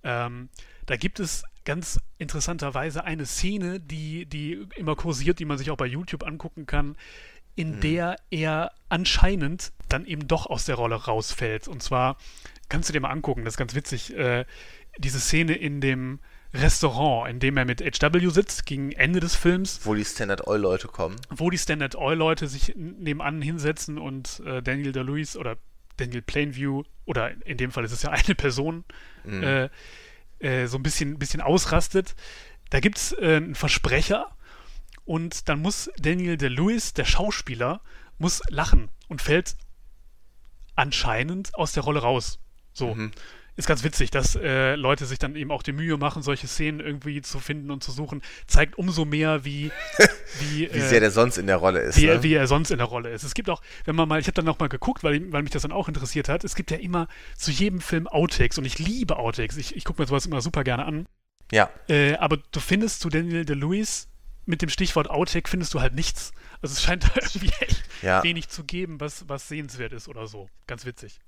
Ähm, da gibt es ganz interessanterweise eine Szene, die, die immer kursiert, die man sich auch bei YouTube angucken kann, in mhm. der er anscheinend dann eben doch aus der Rolle rausfällt. Und zwar kannst du dir mal angucken, das ist ganz witzig, äh, diese Szene in dem Restaurant, in dem er mit HW sitzt, gegen Ende des Films. Wo die Standard Oil Leute kommen. Wo die Standard Oil Leute sich nebenan hinsetzen und äh, Daniel DeLuise oder Daniel Plainview, oder in dem Fall ist es ja eine Person, mhm. äh, äh, so ein bisschen, bisschen ausrastet. Da gibt es äh, einen Versprecher und dann muss Daniel DeLuise, der Schauspieler, muss lachen und fällt anscheinend aus der Rolle raus. So. Mhm ist ganz witzig, dass äh, Leute sich dann eben auch die Mühe machen, solche Szenen irgendwie zu finden und zu suchen. Zeigt umso mehr, wie wie, wie äh, sehr der sonst in der Rolle ist. Wie, ne? wie er sonst in der Rolle ist. Es gibt auch, wenn man mal, ich habe dann noch mal geguckt, weil, weil mich das dann auch interessiert hat. Es gibt ja immer zu jedem Film Outtakes und ich liebe Outtakes. Ich, ich gucke mir sowas immer super gerne an. Ja. Äh, aber du findest zu Daniel DeLuis mit dem Stichwort Outtake findest du halt nichts. Also es scheint da irgendwie echt ja. wenig zu geben, was, was sehenswert ist oder so. Ganz witzig.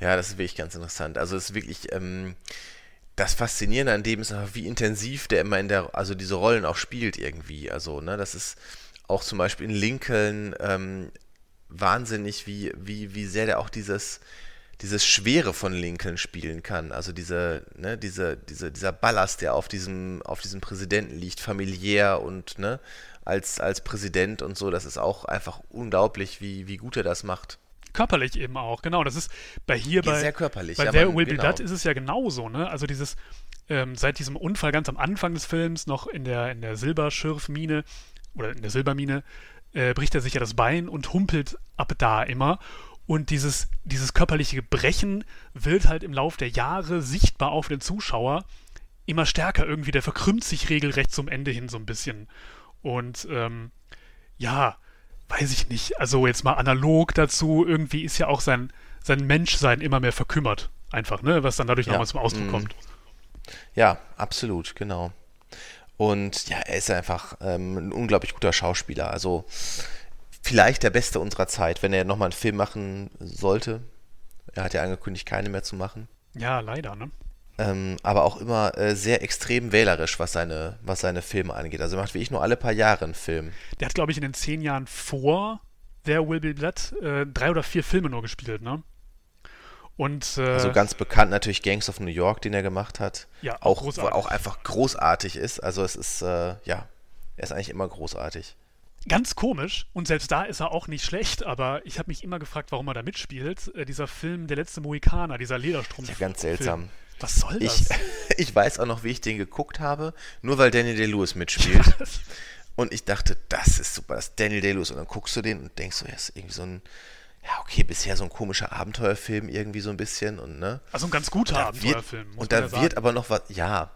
Ja, das ist wirklich ganz interessant. Also es ist wirklich, ähm, das Faszinierende an dem ist einfach, wie intensiv der immer in der, also diese Rollen auch spielt irgendwie. Also, ne, das ist auch zum Beispiel in Lincoln ähm, wahnsinnig, wie, wie, wie sehr der auch dieses, dieses Schwere von Lincoln spielen kann. Also diese, ne, diese, diese, dieser Ballast, der auf diesem, auf diesem Präsidenten liegt, familiär und ne, als, als Präsident und so, das ist auch einfach unglaublich, wie, wie gut er das macht körperlich eben auch. Genau, das ist bei hier bei sehr körperlich. Bei ja, There Will Be genau. Blood ist es ja genauso, ne? Also dieses ähm, seit diesem Unfall ganz am Anfang des Films noch in der in der Silberschürfmine oder in der Silbermine äh, bricht er sich ja das Bein und humpelt ab da immer und dieses, dieses körperliche Brechen wird halt im Lauf der Jahre sichtbar auf den Zuschauer immer stärker irgendwie. Der verkrümmt sich regelrecht zum Ende hin so ein bisschen. Und ähm, ja, weiß ich nicht, also jetzt mal analog dazu, irgendwie ist ja auch sein, sein Menschsein immer mehr verkümmert. Einfach, ne? Was dann dadurch ja. nochmal zum Ausdruck mm. kommt. Ja, absolut, genau. Und ja, er ist einfach ähm, ein unglaublich guter Schauspieler. Also vielleicht der Beste unserer Zeit, wenn er nochmal einen Film machen sollte. Er hat ja angekündigt, keine mehr zu machen. Ja, leider, ne? Ähm, aber auch immer äh, sehr extrem wählerisch, was seine, was seine Filme angeht. Also er macht wie ich nur alle paar Jahre einen Film. Der hat, glaube ich, in den zehn Jahren vor There Will Be Blood äh, drei oder vier Filme nur gespielt, ne? Und, äh, also ganz bekannt natürlich Gangs of New York, den er gemacht hat. Ja, auch, auch, auch einfach großartig ist. Also es ist, äh, ja, Er ist eigentlich immer großartig. Ganz komisch, und selbst da ist er auch nicht schlecht, aber ich habe mich immer gefragt, warum er da mitspielt. Äh, dieser Film Der letzte Mohikaner, dieser Lederstrumpf. Ja, ganz seltsam. Film. Was soll das? Ich, ich weiß auch noch, wie ich den geguckt habe, nur weil Daniel Day-Lewis mitspielt. Und ich dachte, das ist super, das ist Daniel Day-Lewis. Und dann guckst du den und denkst so, ja, ist irgendwie so ein, ja, okay, bisher so ein komischer Abenteuerfilm irgendwie so ein bisschen und ne. Also ein ganz guter und Abenteuerfilm. Wird, und da ja wird aber noch was, ja,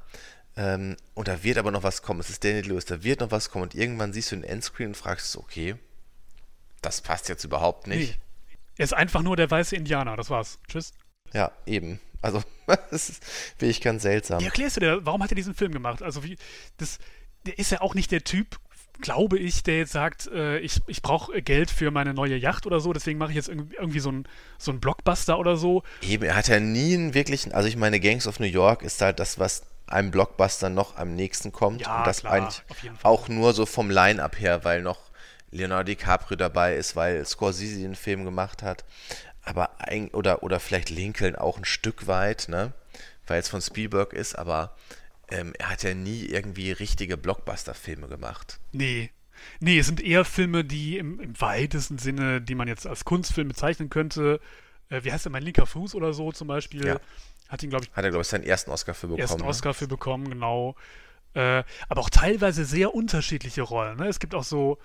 ähm, und da wird aber noch was kommen. Es ist Daniel Lewis, da wird noch was kommen. Und irgendwann siehst du den Endscreen und fragst, okay, das passt jetzt überhaupt nicht. Nee. Er ist einfach nur der weiße Indianer, das war's. Tschüss. Ja, eben. Also, das ist wirklich ganz seltsam. Wie erklärst du dir, warum hat er diesen Film gemacht? Also, wie, das, der ist ja auch nicht der Typ, glaube ich, der jetzt sagt, äh, ich, ich brauche Geld für meine neue Yacht oder so, deswegen mache ich jetzt irgendwie so einen so Blockbuster oder so. Eben, er hat ja nie einen wirklichen, also ich meine, Gangs of New York ist halt das, was einem Blockbuster noch am nächsten kommt. Ja, und das klar, eigentlich auch nur so vom Line-Up her, weil noch Leonardo DiCaprio dabei ist, weil Scorsese den Film gemacht hat. Aber ein, oder, oder vielleicht Lincoln auch ein Stück weit, ne? Weil es von Spielberg ist, aber ähm, er hat ja nie irgendwie richtige Blockbuster-Filme gemacht. Nee. Nee, es sind eher Filme, die im, im weitesten Sinne, die man jetzt als Kunstfilm bezeichnen könnte. Äh, wie heißt der, mein linker Fuß oder so zum Beispiel? Ja. Hat ihn, glaube ich. Hat er, glaube ich, seinen ersten Oscar für bekommen. Ersten ne? Oscar für bekommen, genau. Äh, aber auch teilweise sehr unterschiedliche Rollen. Ne? Es gibt auch so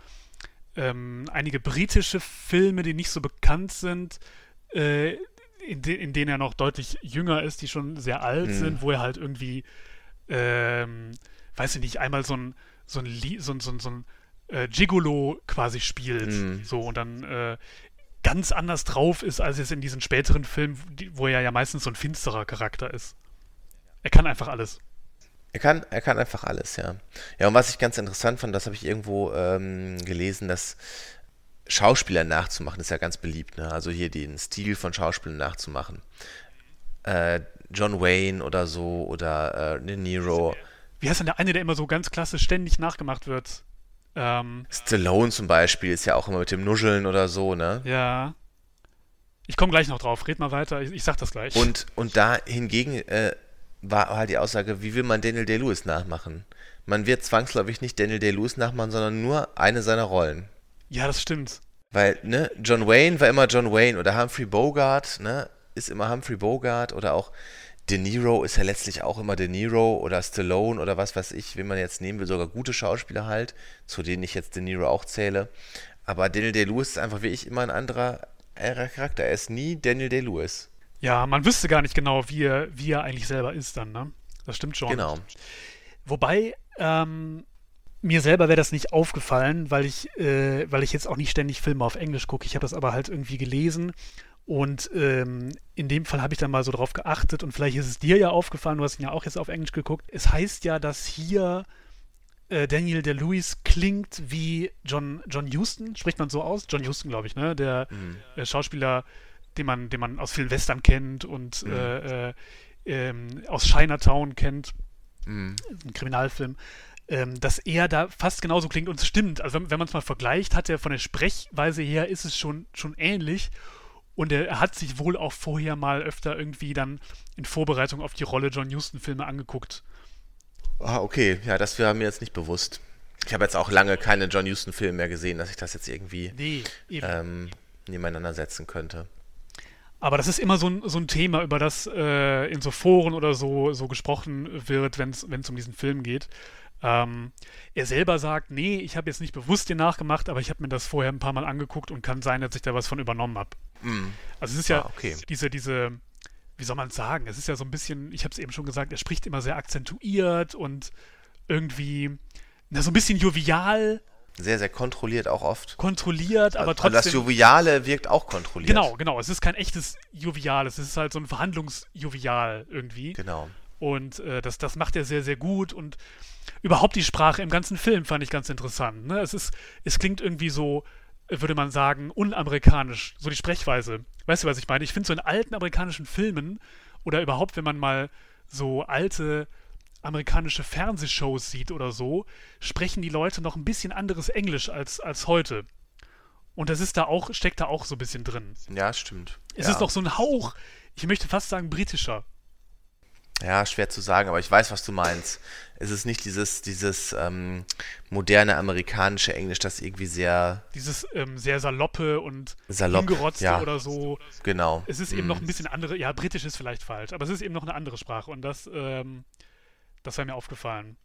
ähm, einige britische Filme, die nicht so bekannt sind, äh, in, de in, denen er noch deutlich jünger ist, die schon sehr alt hm. sind, wo er halt irgendwie, ähm, weiß ich nicht, einmal so ein, so ein, so ein, so ein, so ein äh, Gigolo quasi spielt. Hm. So, und dann äh, ganz anders drauf ist, als es in diesen späteren Filmen, wo er ja meistens so ein finsterer Charakter ist. Er kann einfach alles. Er kann, er kann einfach alles, ja. Ja, und was ich ganz interessant fand, das habe ich irgendwo ähm, gelesen, dass Schauspieler nachzumachen ist ja ganz beliebt, ne? Also hier den Stil von Schauspielern nachzumachen. Äh, John Wayne oder so oder äh, De Niro. Wie heißt denn der eine, der immer so ganz klasse ständig nachgemacht wird? Ähm, Stallone zum Beispiel ist ja auch immer mit dem Nuscheln oder so, ne? Ja. Ich komme gleich noch drauf. Red mal weiter. Ich, ich sag das gleich. Und, und da hingegen äh, war halt die Aussage, wie will man Daniel Day-Lewis nachmachen? Man wird zwangsläufig nicht Daniel Day-Lewis nachmachen, sondern nur eine seiner Rollen. Ja, das stimmt. Weil, ne, John Wayne war immer John Wayne oder Humphrey Bogart, ne, ist immer Humphrey Bogart oder auch De Niro ist ja letztlich auch immer De Niro oder Stallone oder was weiß ich, wenn man jetzt nehmen will, sogar gute Schauspieler halt, zu denen ich jetzt De Niro auch zähle. Aber Daniel Day-Lewis ist einfach wie ich immer ein anderer Charakter. Er ist nie Daniel Day-Lewis. Ja, man wüsste gar nicht genau, wie er, wie er eigentlich selber ist dann, ne? Das stimmt schon. Genau. Wobei, ähm, mir selber wäre das nicht aufgefallen, weil ich, äh, weil ich jetzt auch nicht ständig Filme auf Englisch gucke. Ich habe das aber halt irgendwie gelesen und ähm, in dem Fall habe ich dann mal so drauf geachtet und vielleicht ist es dir ja aufgefallen, du hast ihn ja auch jetzt auf Englisch geguckt. Es heißt ja, dass hier äh, Daniel DeLuis klingt wie John, John Houston, spricht man so aus? John Houston, glaube ich, ne? Der mhm. äh, Schauspieler, den man, den man aus vielen Western kennt und mhm. Äh, äh, ähm, aus Chinatown kennt. Mhm. Ein Kriminalfilm. Ähm, dass er da fast genauso klingt und es stimmt. Also wenn, wenn man es mal vergleicht, hat er von der Sprechweise her ist es schon, schon ähnlich. Und er hat sich wohl auch vorher mal öfter irgendwie dann in Vorbereitung auf die Rolle John Huston-Filme angeguckt. Ah, okay. Ja, das wäre mir jetzt nicht bewusst. Ich habe jetzt auch lange keine John Huston-Filme mehr gesehen, dass ich das jetzt irgendwie nee, ähm, nebeneinander setzen könnte. Aber das ist immer so ein, so ein Thema, über das äh, in so Foren oder so, so gesprochen wird, wenn es um diesen Film geht. Ähm, er selber sagt, nee, ich habe jetzt nicht bewusst den nachgemacht, aber ich habe mir das vorher ein paar Mal angeguckt und kann sein, dass ich da was von übernommen habe. Mm. Also es ist ja ah, okay. diese, diese, wie soll man es sagen? Es ist ja so ein bisschen, ich habe es eben schon gesagt, er spricht immer sehr akzentuiert und irgendwie, na, so ein bisschen jovial. Sehr, sehr kontrolliert auch oft. Kontrolliert, aber trotzdem. Also das Joviale wirkt auch kontrolliert. Genau, genau. Es ist kein echtes Jovial, es ist halt so ein Verhandlungsjovial irgendwie. Genau. Und äh, das, das macht er sehr, sehr gut und überhaupt die Sprache im ganzen Film fand ich ganz interessant. Ne? Es, ist, es klingt irgendwie so, würde man sagen, unamerikanisch, so die Sprechweise. Weißt du, was ich meine? Ich finde so in alten amerikanischen Filmen oder überhaupt, wenn man mal so alte amerikanische Fernsehshows sieht oder so, sprechen die Leute noch ein bisschen anderes Englisch als, als heute. Und das ist da auch, steckt da auch so ein bisschen drin. Ja, stimmt. Es ja. ist doch so ein Hauch, ich möchte fast sagen, britischer. Ja, schwer zu sagen, aber ich weiß, was du meinst. Es ist nicht dieses, dieses ähm, moderne amerikanische Englisch, das irgendwie sehr. Dieses ähm, sehr saloppe und salopp, hingerotzte ja. oder so. Genau. Es ist eben noch ein bisschen andere, ja, britisch ist vielleicht falsch, aber es ist eben noch eine andere Sprache und das, ähm, das war mir aufgefallen.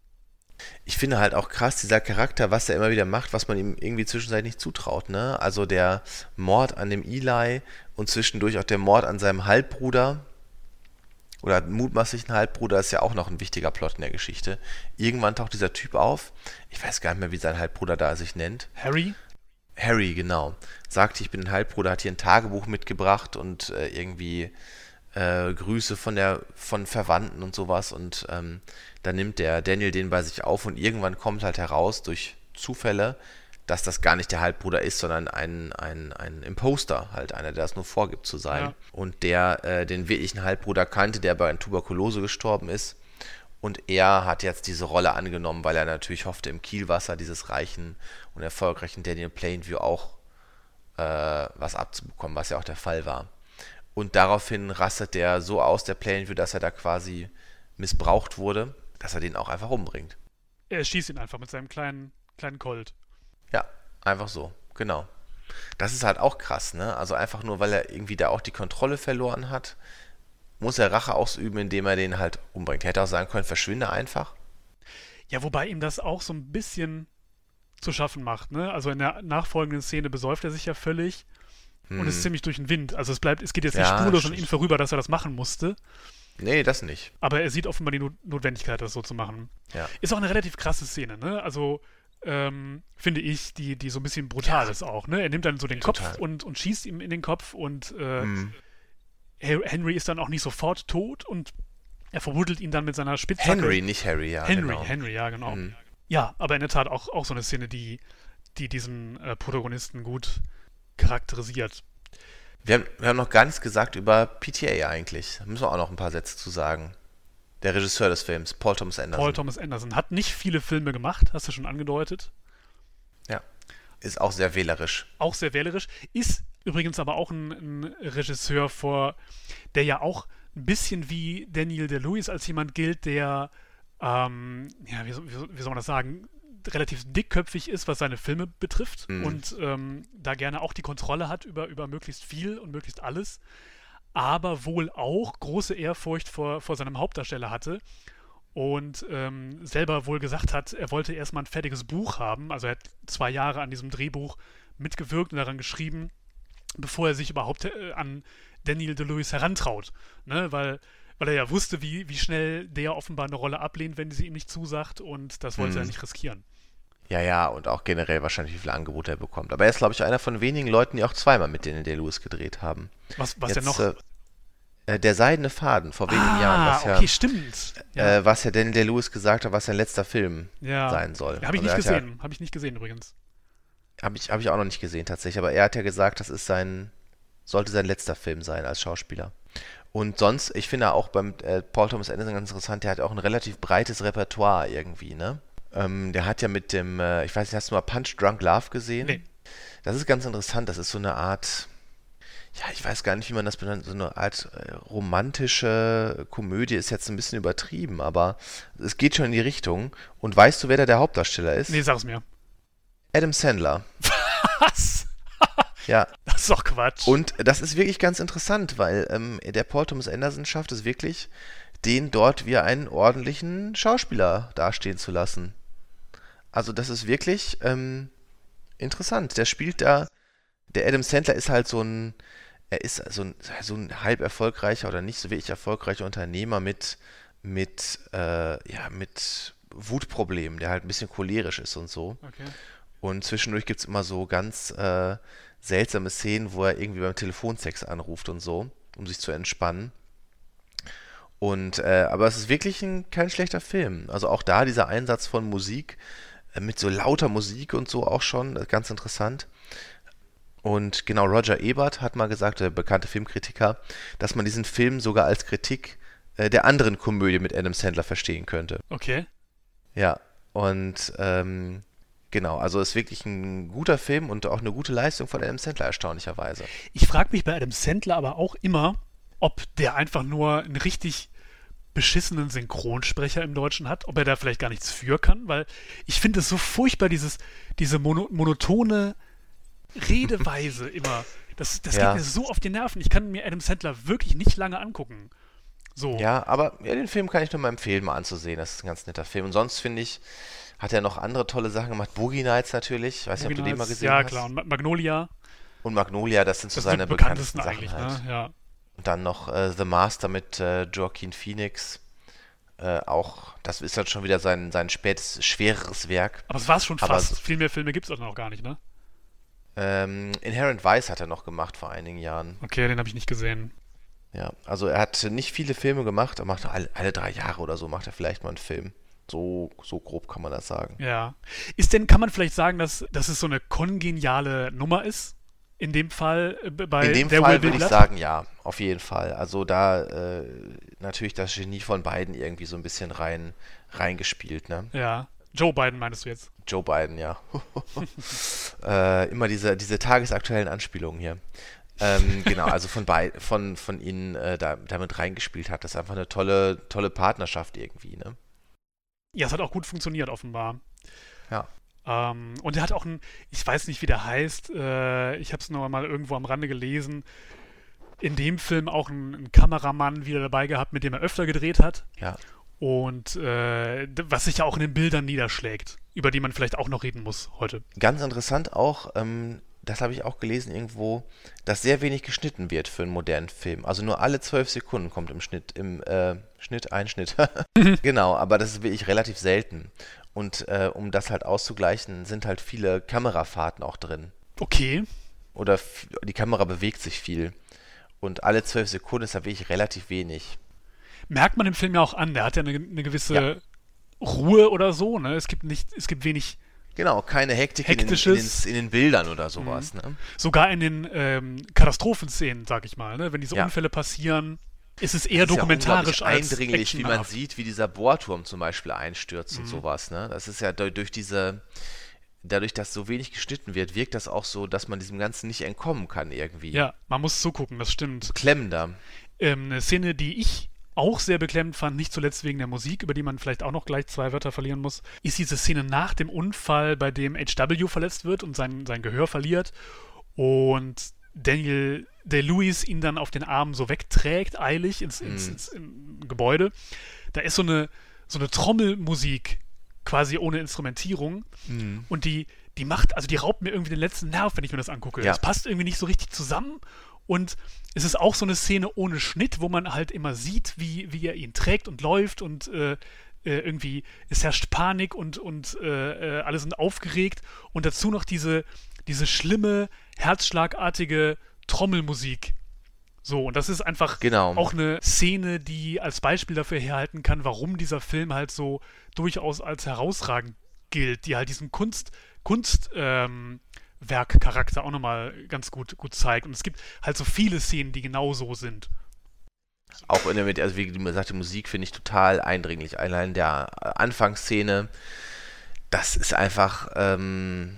Ich finde halt auch krass, dieser Charakter, was er immer wieder macht, was man ihm irgendwie zwischenzeitlich nicht zutraut, ne? Also der Mord an dem Eli und zwischendurch auch der Mord an seinem Halbbruder oder mutmaßlichen Halbbruder ist ja auch noch ein wichtiger Plot in der Geschichte. Irgendwann taucht dieser Typ auf, ich weiß gar nicht mehr, wie sein Halbbruder da sich nennt. Harry? Harry, genau. Sagte, ich bin ein Halbbruder, hat hier ein Tagebuch mitgebracht und äh, irgendwie äh, Grüße von der von Verwandten und sowas und ähm, dann nimmt der Daniel den bei sich auf und irgendwann kommt halt heraus durch Zufälle, dass das gar nicht der Halbbruder ist, sondern ein, ein, ein Imposter, halt einer, der das nur vorgibt zu sein. Ja. Und der äh, den wirklichen Halbbruder kannte, der bei Tuberkulose gestorben ist. Und er hat jetzt diese Rolle angenommen, weil er natürlich hoffte, im Kielwasser dieses reichen und erfolgreichen Daniel Plainview auch äh, was abzubekommen, was ja auch der Fall war. Und daraufhin rastet der so aus, der Plainview, dass er da quasi missbraucht wurde, dass er den auch einfach umbringt. Er schießt ihn einfach mit seinem kleinen, kleinen Colt. Ja, einfach so, genau. Das ist halt auch krass, ne? Also einfach nur, weil er irgendwie da auch die Kontrolle verloren hat, muss er Rache ausüben, indem er den halt umbringt. Er hätte auch sagen können, verschwinde einfach. Ja, wobei ihm das auch so ein bisschen zu schaffen macht, ne? Also in der nachfolgenden Szene besäuft er sich ja völlig hm. und ist ziemlich durch den Wind. Also es bleibt, es geht jetzt nicht Ja, spurlos an ihm vorüber, dass er das machen musste. Nee, das nicht. Aber er sieht offenbar die Not Notwendigkeit, das so zu machen. Ja. Ist auch eine relativ krasse Szene, ne? Also, ähm, finde ich, die, die so ein bisschen brutal Ja. ist auch, ne? Er nimmt dann so den Total. Kopf und, und schießt ihm in den Kopf und äh, Hm. Her- Henry ist dann auch nicht sofort tot und er verbuddelt ihn dann mit seiner Spitzhacke. Henry, nicht Harry, ja. Henry, genau. Henry, ja, genau. Mhm. Ja, aber in der Tat auch, auch so eine Szene, die, die diesen äh, Protagonisten gut charakterisiert. Wir haben, wir haben noch gar nichts gesagt über PTA eigentlich. Da müssen wir auch noch ein paar Sätze zu sagen. Der Regisseur des Films, Paul Thomas Anderson. Paul Thomas Anderson hat nicht viele Filme gemacht, hast du schon angedeutet. ja. Ist auch sehr wählerisch. auch sehr wählerisch, ist übrigens aber auch ein, ein Regisseur, vor, der ja auch ein bisschen wie Daniel DeLuis als jemand gilt, der, ähm, ja, wie, wie, wie soll man das sagen, relativ dickköpfig ist, was seine Filme betrifft Mhm. und ähm, da gerne auch die Kontrolle hat über, über möglichst viel und möglichst alles, aber wohl auch große Ehrfurcht vor, vor seinem Hauptdarsteller hatte und ähm, selber wohl gesagt hat, er wollte erstmal ein fertiges Buch haben. Also er hat zwei Jahre an diesem Drehbuch mitgewirkt und daran geschrieben, bevor er sich überhaupt äh, an Daniel DeLuis herantraut. Ne? Weil, weil er ja wusste, wie, wie schnell der offenbar eine Rolle ablehnt, wenn sie ihm nicht zusagt und das wollte Mhm. er nicht riskieren. Ja, ja, und auch generell wahrscheinlich, wie viele Angebote er bekommt. Aber er ist, glaube ich, einer von wenigen Leuten, die auch zweimal mit denen der Lewis gedreht haben. Was, was Jetzt, denn noch? Äh, äh, der Seidene Faden vor wenigen ah, Jahren, was okay, ja, stimmt. Ja, äh, was ja Daniel Lewis gesagt hat, was sein letzter Film ja. sein soll. Habe ich Also nicht gesehen. Habe ich nicht gesehen übrigens. Ja, Habe ich, hab ich auch noch nicht gesehen tatsächlich, aber er hat ja gesagt, das ist sein, sollte sein letzter Film sein als Schauspieler. Und sonst, ich finde auch beim äh, Paul Thomas Anderson ganz interessant, der hat auch ein relativ breites Repertoire irgendwie, ne? Ähm, der hat ja mit dem, äh, ich weiß nicht, hast du mal Punch Drunk Love gesehen? Nee. Das ist ganz interessant, das ist so eine Art, ja, ich weiß gar nicht, wie man das benennt, so eine Art äh, romantische Komödie ist jetzt ein bisschen übertrieben, aber es geht schon in die Richtung. Und weißt du, wer da der Hauptdarsteller ist? Nee, sag's mir. Adam Sandler. Was? Ja, Das ist doch Quatsch. und das ist wirklich ganz interessant, weil ähm, der Paul Thomas Anderson schafft es wirklich, den dort wie einen ordentlichen Schauspieler dastehen zu lassen. Also das ist wirklich ähm, interessant. Der spielt da, der Adam Sandler ist halt so ein, er ist so ein, so ein halb erfolgreicher oder nicht so wirklich erfolgreicher Unternehmer mit, mit, äh, ja, mit Wutproblemen, der halt ein bisschen cholerisch ist und so. okay. Und zwischendurch gibt es immer so ganz äh, seltsame Szenen, wo er irgendwie beim Telefonsex anruft und so, um sich zu entspannen. Und, äh, aber es ist wirklich ein, kein schlechter Film. Also auch da dieser Einsatz von Musik, mit so lauter Musik und so auch schon, äh, ganz interessant. Und genau, Roger Ebert hat mal gesagt, der bekannte Filmkritiker, dass man diesen Film sogar als Kritik äh, der anderen Komödie mit Adam Sandler verstehen könnte. Okay. Ja, und ähm, genau, also ist wirklich ein guter Film und auch eine gute Leistung von Adam Sandler, erstaunlicherweise. Ich frage mich bei Adam Sandler aber auch immer, ob der einfach nur ein richtig beschissenen Synchronsprecher im Deutschen hat, ob er da vielleicht gar nichts für kann, weil ich finde es so furchtbar, dieses, diese mono, monotone Redeweise immer. Das, das Ja. geht mir so auf die Nerven. Ich kann mir Adam Sandler wirklich nicht lange angucken. So. Ja, aber ja, den Film kann ich nur mal empfehlen, mal anzusehen. Das ist ein ganz netter Film. Und sonst finde ich, hat er noch andere tolle Sachen gemacht. Boogie Nights natürlich. Ich weiß nicht, ob du den mal gesehen ja, hast. klar. Und Ma- Magnolia, Und Magnolia, das sind so das seine sind bekanntesten, bekanntesten Sachen eigentlich, halt. ne? Ja. Und dann noch äh, The Master mit äh, Joaquin Phoenix. Äh, auch, das ist dann schon wieder sein, sein spätes, schwereres Werk. Aber es war es schon Aber fast. so- Viel mehr Filme gibt es auch noch gar nicht, ne? Ähm, Inherent Vice hat er noch gemacht vor einigen Jahren. Okay, den habe ich nicht gesehen. Ja, also er hat nicht viele Filme gemacht, er macht alle, alle drei Jahre oder so macht er vielleicht mal einen Film. So, so grob kann man das sagen. Ja. Ist denn, kann man vielleicht sagen, dass, dass es so eine kongeniale Nummer ist? In dem Fall äh, bei In dem der Fall würde ich sagen, ja, auf jeden Fall. Also da äh, natürlich das Genie von beiden irgendwie so ein bisschen rein reingespielt, ne? Ja. Joe Biden meinst du jetzt? Joe Biden, ja. äh, immer diese, diese tagesaktuellen Anspielungen hier. Ähm, genau, also von bei, von, von ihnen äh, da, damit reingespielt hat. Das ist einfach eine tolle, tolle Partnerschaft irgendwie, ne? Ja, es hat auch gut funktioniert, offenbar. Ja. Ähm, und er hat auch einen, ich weiß nicht, wie der heißt, äh, ich habe es nur mal irgendwo am Rande gelesen, in dem Film auch einen, einen Kameramann wieder dabei gehabt, mit dem er öfter gedreht hat. Ja. Und äh, was sich ja auch in den Bildern niederschlägt, über die man vielleicht auch noch reden muss heute. Ganz interessant auch, ähm, das habe ich auch gelesen irgendwo, dass sehr wenig geschnitten wird für einen modernen Film. Also nur alle zwölf Sekunden kommt im Schnitt, im äh, Schnitt ein Schnitt. genau, aber das ist wirklich relativ selten. Und äh, um das halt auszugleichen, sind halt viele Kamerafahrten auch drin. Okay. Oder die Kamera bewegt sich viel. Und alle zwölf Sekunden ist da wirklich relativ wenig. Merkt man im Film ja auch an, der hat ja eine, eine gewisse Ja. Ruhe oder so, ne? Es gibt nicht, es gibt wenig Genau, keine Hektik in den, in, den, in den Bildern oder sowas. Ne? Sogar in den ähm, Katastrophenszenen, sag ich mal, ne? wenn diese Ja. Unfälle passieren, ist es eher Das ist ja dokumentarisch als eindringlich, wie man sieht, wie dieser Bohrturm zum Beispiel einstürzt Mhm. und sowas. Ne? Das ist ja durch diese, dadurch, dass so wenig geschnitten wird, wirkt das auch so, dass man diesem Ganzen nicht entkommen kann irgendwie. Ja, man muss zugucken, das stimmt. Klemmender. Ähm, eine Szene, die ich auch sehr beklemmend fand, nicht zuletzt wegen der Musik, über die man vielleicht auch noch gleich zwei Wörter verlieren muss, ist diese Szene nach dem Unfall, bei dem HW verletzt wird und sein, sein Gehör verliert und Daniel Day-Lewis ihn dann auf den Arm so wegträgt, eilig ins, ins, Mhm. ins, in Gebäude. Da ist so eine, so eine Trommelmusik quasi ohne Instrumentierung und die, die macht, also die raubt mir irgendwie den letzten Nerv, wenn ich mir das angucke. Ja. Das passt irgendwie nicht so richtig zusammen. Und es ist auch so eine Szene ohne Schnitt, wo man halt immer sieht, wie, wie er ihn trägt und läuft und äh, äh, irgendwie es herrscht Panik und, und äh, äh, alle sind aufgeregt. Und dazu noch diese, diese schlimme, herzschlagartige Trommelmusik. So, und das ist einfach Genau. auch eine Szene, die als Beispiel dafür herhalten kann, warum dieser Film halt so durchaus als herausragend gilt, die halt diesen Kunst, Kunst, ähm, Werkcharakter auch nochmal ganz gut, gut zeigt. Und es gibt halt so viele Szenen, die genau so sind. Auch in der, Mit- also wie du sagte, Musik finde ich total eindringlich. Allein der äh, Anfangsszene, das ist einfach, ähm,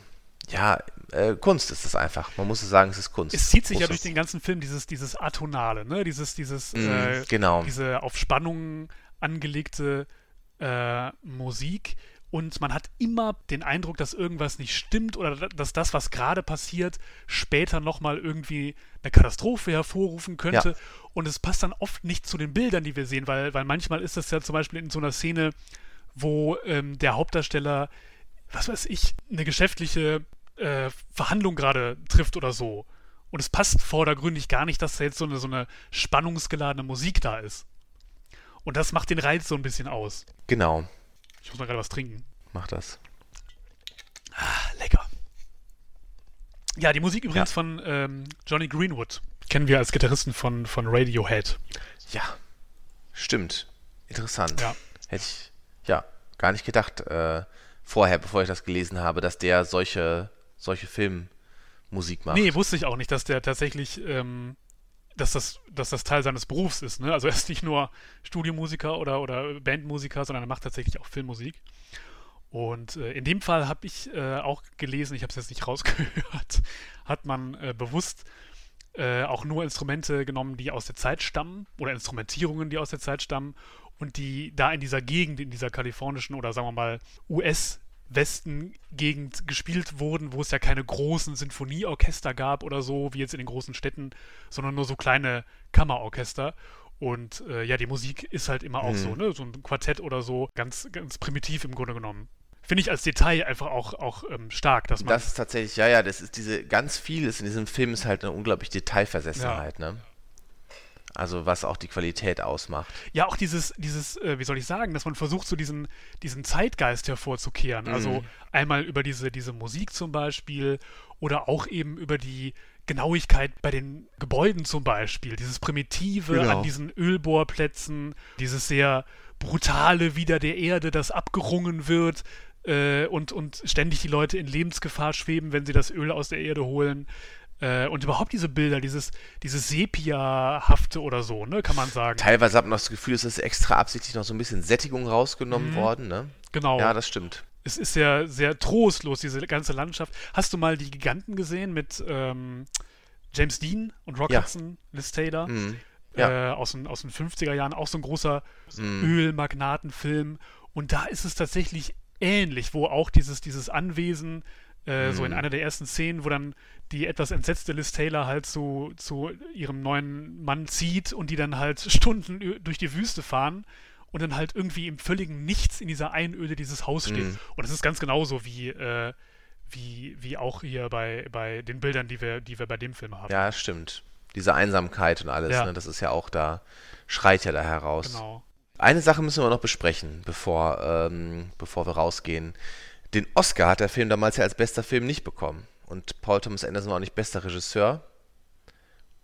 ja, äh, Kunst ist es einfach. Man muss es sagen, es ist Kunst. Es zieht sich Muss ja durch den ganzen Film dieses, dieses Atonale, ne? Dieses, dieses, Mhm, äh, genau. diese auf Spannung angelegte äh, Musik. Und man hat immer den Eindruck, dass irgendwas nicht stimmt oder da- dass das, was gerade passiert, später nochmal irgendwie eine Katastrophe hervorrufen könnte. Ja. Und es passt dann oft nicht zu den Bildern, die wir sehen, weil, weil manchmal ist das ja zum Beispiel in so einer Szene, wo ähm, der Hauptdarsteller, was weiß ich, eine geschäftliche äh, Verhandlung gerade trifft oder so. Und es passt vordergründig gar nicht, dass da jetzt so eine, so eine spannungsgeladene Musik da ist. Und das macht den Reiz so ein bisschen aus. Genau, Ich muss mal gerade was trinken. mach das. Ah, lecker. Ja, die Musik übrigens Ja. von ähm, Johnny Greenwood. Kennen wir als Gitarristen von, von Radiohead. Ja, stimmt. Interessant. Ja. Hätte ich, ja, gar nicht gedacht, äh, vorher, bevor ich das gelesen habe, dass der solche, solche Filmmusik macht. Nee, wusste ich auch nicht, dass der tatsächlich, ähm, dass, das, dass das Teil seines Berufs ist. Ne? Also er ist nicht nur Studiomusiker oder, oder Bandmusiker, sondern er macht tatsächlich auch Filmmusik. Und äh, in dem Fall habe ich äh, auch gelesen, ich habe es jetzt nicht rausgehört, hat man äh, bewusst äh, auch nur Instrumente genommen, die aus der Zeit stammen oder Instrumentierungen, die aus der Zeit stammen und die da in dieser Gegend, in dieser kalifornischen oder sagen wir mal US- Westengegend gespielt wurden, wo es ja keine großen Sinfonieorchester gab oder so, wie jetzt in den großen Städten, sondern nur so kleine Kammerorchester. Und äh, ja, die Musik ist halt immer auch mhm. so, ne? So ein Quartett oder so, ganz, ganz primitiv im Grunde genommen. Finde ich als Detail einfach auch, auch ähm, stark, dass man. Das ist tatsächlich, ja, ja, das ist diese ganz vieles in diesem Film ist halt eine unglaubliche Detailversessenheit, ja. ne? Also was auch die Qualität ausmacht. Ja, auch dieses, dieses, äh, wie soll ich sagen, dass man versucht, so diesen, diesen Zeitgeist hervorzukehren. Mhm. Also einmal über diese, diese Musik zum Beispiel oder auch eben über die Genauigkeit bei den Gebäuden zum Beispiel. Dieses Primitive genau. an diesen Ölbohrplätzen, dieses sehr brutale wieder der Erde, das abgerungen wird. Äh, und, und ständig die Leute in Lebensgefahr schweben, wenn sie das Öl aus der Erde holen. Äh, und überhaupt diese Bilder, dieses, dieses Sepia-hafte oder so, ne, kann man sagen. Teilweise hat man das Gefühl, es ist extra absichtlich noch so ein bisschen Sättigung rausgenommen mhm. worden, ne? Genau. Ja, das stimmt. Es ist sehr, sehr trostlos, diese ganze Landschaft. Hast du mal die Giganten gesehen mit ähm, James Dean und Rock ja. Hudson, Liz Taylor? Mhm. Ja. Äh, aus, den, aus den 50er Jahren, auch so ein großer mhm. Ölmagnatenfilm. Und da ist es tatsächlich ähnlich, wo auch dieses, dieses Anwesen äh, so in mhm. einer der ersten Szenen, wo dann die etwas entsetzte Liz Taylor halt zu, zu ihrem neuen Mann zieht und die dann halt Stunden durch die Wüste fahren und dann halt irgendwie im völligen Nichts in dieser Einöde dieses Haus steht. Mhm. Und es ist ganz genauso wie, äh, wie, wie auch hier bei, bei den Bildern, die wir, die wir bei dem Film haben. Ja, stimmt. Diese Einsamkeit und alles, ja. ne, das ist ja auch da, schreit ja da heraus. Genau. Eine Sache müssen wir noch besprechen, bevor, ähm, bevor wir rausgehen. Den Oscar hat der Film damals ja als bester Film nicht bekommen. Und Paul Thomas Anderson war auch nicht bester Regisseur.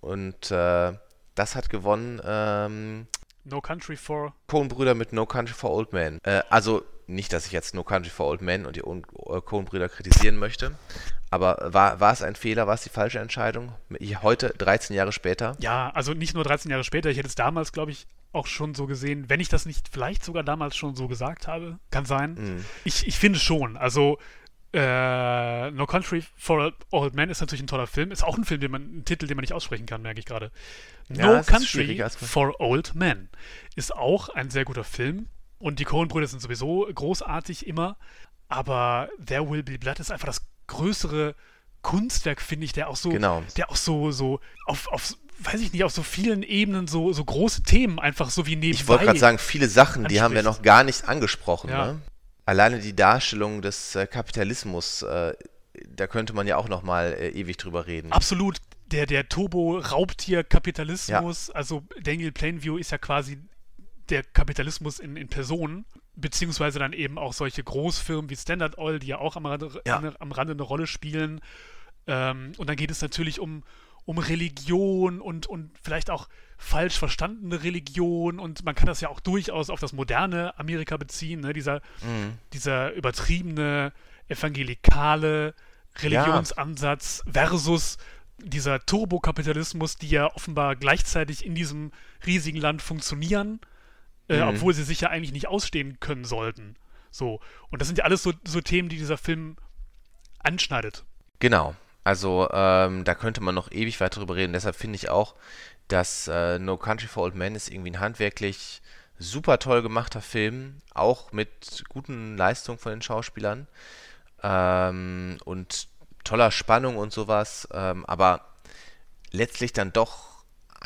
Und äh, das hat gewonnen. Ähm, no Country for. Coen-Brüder mit No Country for Old Men. Äh, also nicht, dass ich jetzt No Country for Old Men und die äh, Coen-Brüder kritisieren möchte. Aber war, war es ein Fehler? War es die falsche Entscheidung? Heute, 13 Jahre später? Ja, also nicht nur 13 Jahre später. Ich hätte es damals, glaube ich, auch schon so gesehen, wenn ich das nicht vielleicht sogar damals schon so gesagt habe, kann sein. Mhm. Ich, ich finde schon. Also äh, No Country for Old Men ist natürlich ein toller Film. Ist auch ein Film, den man, ein Titel, den man nicht aussprechen kann, merke ich gerade. No ja, Country for Old Men ist auch ein sehr guter Film. Und die Coen-Brüder sind sowieso großartig immer. Aber There Will Be Blood ist einfach das größere Kunstwerk, finde ich, der auch so, genau. der auch so, so auf, auf weiß ich nicht, auf so vielen Ebenen so, so große Themen einfach so wie nebenbei. Ich wollte gerade sagen, viele Sachen, anspricht. die haben wir noch gar nicht angesprochen. Ja. Ne? Alleine die Darstellung des äh, Kapitalismus, äh, da könnte man ja auch noch mal äh, ewig drüber reden. Absolut. Der, der Turbo-Raubtier-Kapitalismus, ja. also Daniel Plainview ist ja quasi der Kapitalismus in, in Person, beziehungsweise dann eben auch solche Großfirmen wie Standard Oil, die ja auch am Rande, ja. am Rande eine Rolle spielen. Ähm, und dann geht es natürlich um, um Religion und, und vielleicht auch falsch verstandene Religion und man kann das ja auch durchaus auf das moderne Amerika beziehen, ne? dieser, mhm. dieser übertriebene evangelikale Religionsansatz ja. versus dieser Turbokapitalismus, die ja offenbar gleichzeitig in diesem riesigen Land funktionieren, äh, mhm. obwohl sie sich ja eigentlich nicht ausstehen können sollten. So. Und das sind ja alles so, so Themen, die dieser Film anschneidet. Genau. Also ähm, da könnte man noch ewig weiter drüber reden. Deshalb finde ich auch, dass äh, No Country for Old Men ist irgendwie ein handwerklich super toll gemachter Film, auch mit guten Leistungen von den Schauspielern ähm, und toller Spannung und sowas, ähm, aber letztlich dann doch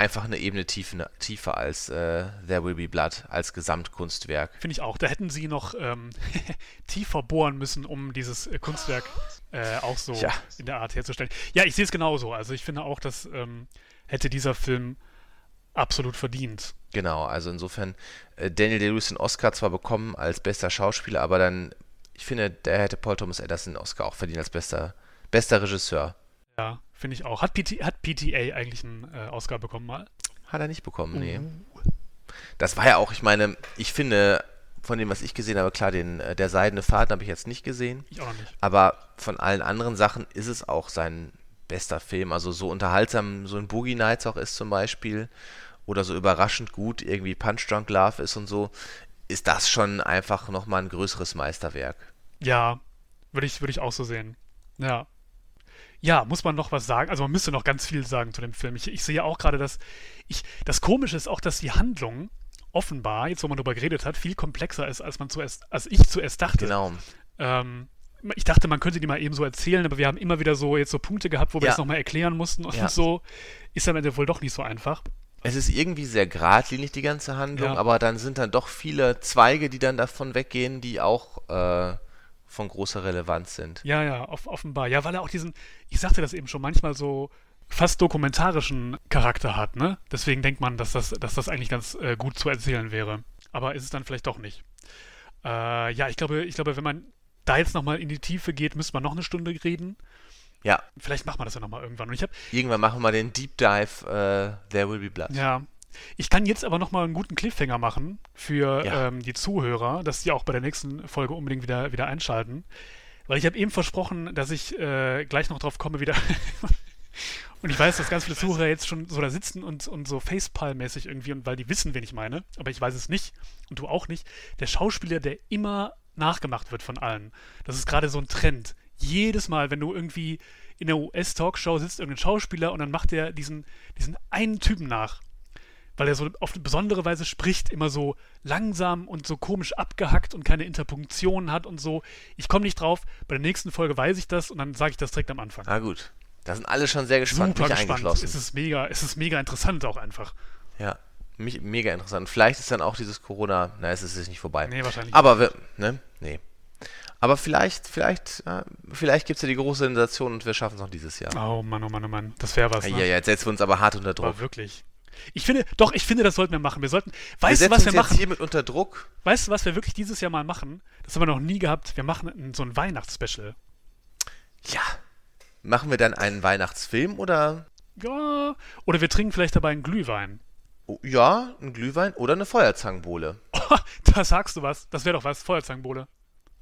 einfach eine Ebene tiefer, tiefer als äh, There Will Be Blood, als Gesamtkunstwerk. Finde ich auch. Da hätten sie noch ähm, tiefer bohren müssen, um dieses äh, Kunstwerk äh, auch so ja. in der Art herzustellen. Ja, ich sehe es genauso. Also ich finde auch, dass ähm, hätte dieser Film absolut verdient. Genau, also insofern, äh, Daniel Day-Lewis den Oscar zwar bekommen als bester Schauspieler, aber dann, ich finde, der hätte Paul Thomas Anderson den Oscar auch verdient als bester, bester Regisseur. Ja, Finde ich auch. Hat, PT, hat PTA eigentlich einen äh, Oscar bekommen mal? Hat er nicht bekommen, nee. Uh. Das war ja auch, ich meine, ich finde, von dem, was ich gesehen habe, klar, den, äh, der Seidene Faden habe ich jetzt nicht gesehen. Ich auch nicht. Aber von allen anderen Sachen ist es auch sein bester Film. Also so unterhaltsam so ein Boogie Nights auch ist zum Beispiel. Oder so überraschend gut irgendwie Punch Drunk Love ist und so. Ist das schon einfach nochmal ein größeres Meisterwerk. Ja, würde ich, würd ich auch so sehen. Ja. Ja, muss man noch was sagen? Also man müsste noch ganz viel sagen zu dem Film. Ich, ich sehe auch gerade, dass ich. Das Komische ist auch, dass die Handlung offenbar, jetzt wo man darüber geredet hat, viel komplexer ist, als man zuerst, als ich zuerst dachte. Genau. Ähm, ich dachte, man könnte die mal eben so erzählen, aber wir haben immer wieder so jetzt so Punkte gehabt, wo wir Ja. es nochmal erklären mussten und Ja. so. Ist am Ende wohl doch nicht so einfach. Es ist irgendwie sehr geradlinig, die ganze Handlung, Ja. aber dann sind dann doch viele Zweige, die dann davon weggehen, die auch äh, von großer Relevanz sind. Ja, ja, off offenbar. Ja, weil er auch diesen, ich sagte das eben schon, manchmal so fast dokumentarischen Charakter hat, ne? Deswegen denkt man, dass das, dass das eigentlich ganz äh, gut zu erzählen wäre. Aber ist es dann vielleicht doch nicht. Äh, ja, ich glaube, ich glaube, wenn man da jetzt nochmal in die Tiefe geht, müsste man noch eine Stunde reden. Ja, Vielleicht macht man das ja nochmal irgendwann. Und ich habe, irgendwann machen wir den Deep Dive äh, There Will Be Blood. ja, ich kann jetzt aber nochmal einen guten Cliffhanger machen für Ja. ähm, die Zuhörer, dass die auch bei der nächsten Folge unbedingt wieder, wieder einschalten. Weil ich habe eben versprochen, dass ich äh, gleich noch drauf komme, wieder. und ich weiß, dass ganz viele Zuhörer jetzt schon so da sitzen und, und so Facepalm-mäßig irgendwie, und weil die wissen, wen ich meine, aber ich weiß es nicht und du auch nicht. Der Schauspieler, der immer nachgemacht wird von allen. Das ist gerade so ein Trend. Jedes Mal, wenn du irgendwie in der US-Talkshow sitzt, irgendein Schauspieler und dann macht der diesen, diesen einen Typen nach weil er so auf eine besondere Weise spricht, immer so langsam und so komisch abgehackt und keine Interpunktionen hat und so. Ich komme nicht drauf. Bei der nächsten Folge weiß ich das und dann sage ich das direkt am Anfang. Na gut. Da sind alle schon sehr gespannt, Super mich gespannt. eingeschlossen. Es ist mega, es ist mega interessant auch einfach. Ja, mich, mega interessant. Vielleicht ist dann auch dieses Corona, na, es ist jetzt nicht vorbei. Nee, wahrscheinlich. Aber, wir, ne, nee. Aber vielleicht, vielleicht, äh, vielleicht gibt es ja die große Sensation und wir schaffen es noch dieses Jahr. Oh Mann, oh Mann, oh Mann. Das wäre was. Ja, Ne? ja, jetzt setzen wir uns aber hart unter Aber Druck. wirklich. Ich finde, doch, ich finde, das sollten wir machen. Wir sollten. Wir Weißt du, was wir uns jetzt machen? hiermit unter Druck. Weißt du, was wir wirklich dieses Jahr mal machen? Das haben wir noch nie gehabt. Wir machen so ein Weihnachtsspecial. Ja. Machen wir dann einen Weihnachtsfilm oder Ja. Oder wir trinken vielleicht dabei einen Glühwein. oh, ja, ein Glühwein oder eine Feuerzangenbowle? Oh, da sagst du was. Das wäre doch was. Feuerzangenbowle.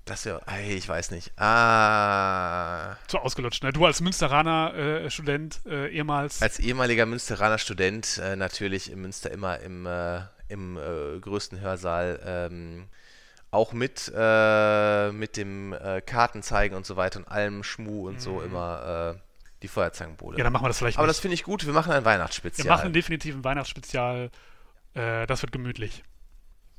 Das ja, ey, ich weiß nicht. Ah, So ausgelutscht, ne? Du als Münsteraner äh, Student äh, ehemals. als ehemaliger Münsteraner Student äh, natürlich in Münster immer im, äh, im äh, größten Hörsaal ähm, auch mit, äh, mit dem Kartenzeigen und so weiter und allem Schmu und so immer die Feuerzangenbowle. ja, dann machen wir das vielleicht Aber nicht. das finde ich gut, wir machen ein wir Weihnachtsspezial. machen definitiv ein Weihnachtsspezial. Das wird gemütlich.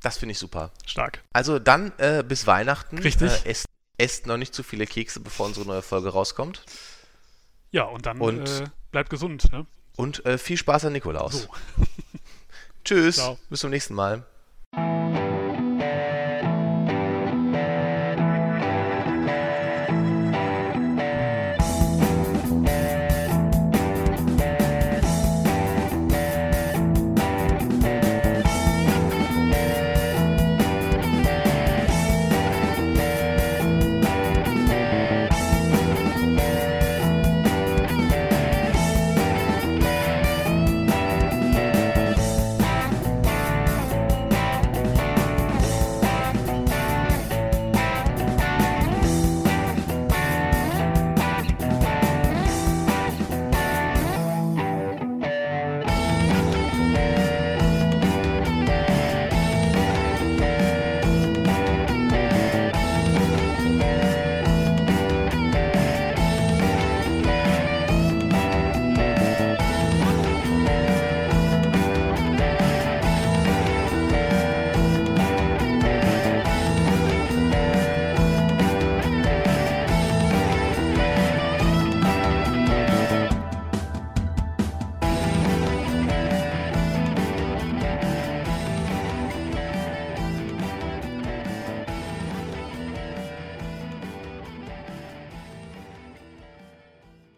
Das finde ich super. Stark. Also dann äh, bis Weihnachten. Richtig. Äh, esst, esst noch nicht zu viele Kekse, bevor unsere neue Folge rauskommt. Ja, und dann Und- äh, bleibt gesund, ne? Und äh, viel Spaß an Nikolaus. So. Tschüss. Ciao. Bis zum nächsten Mal.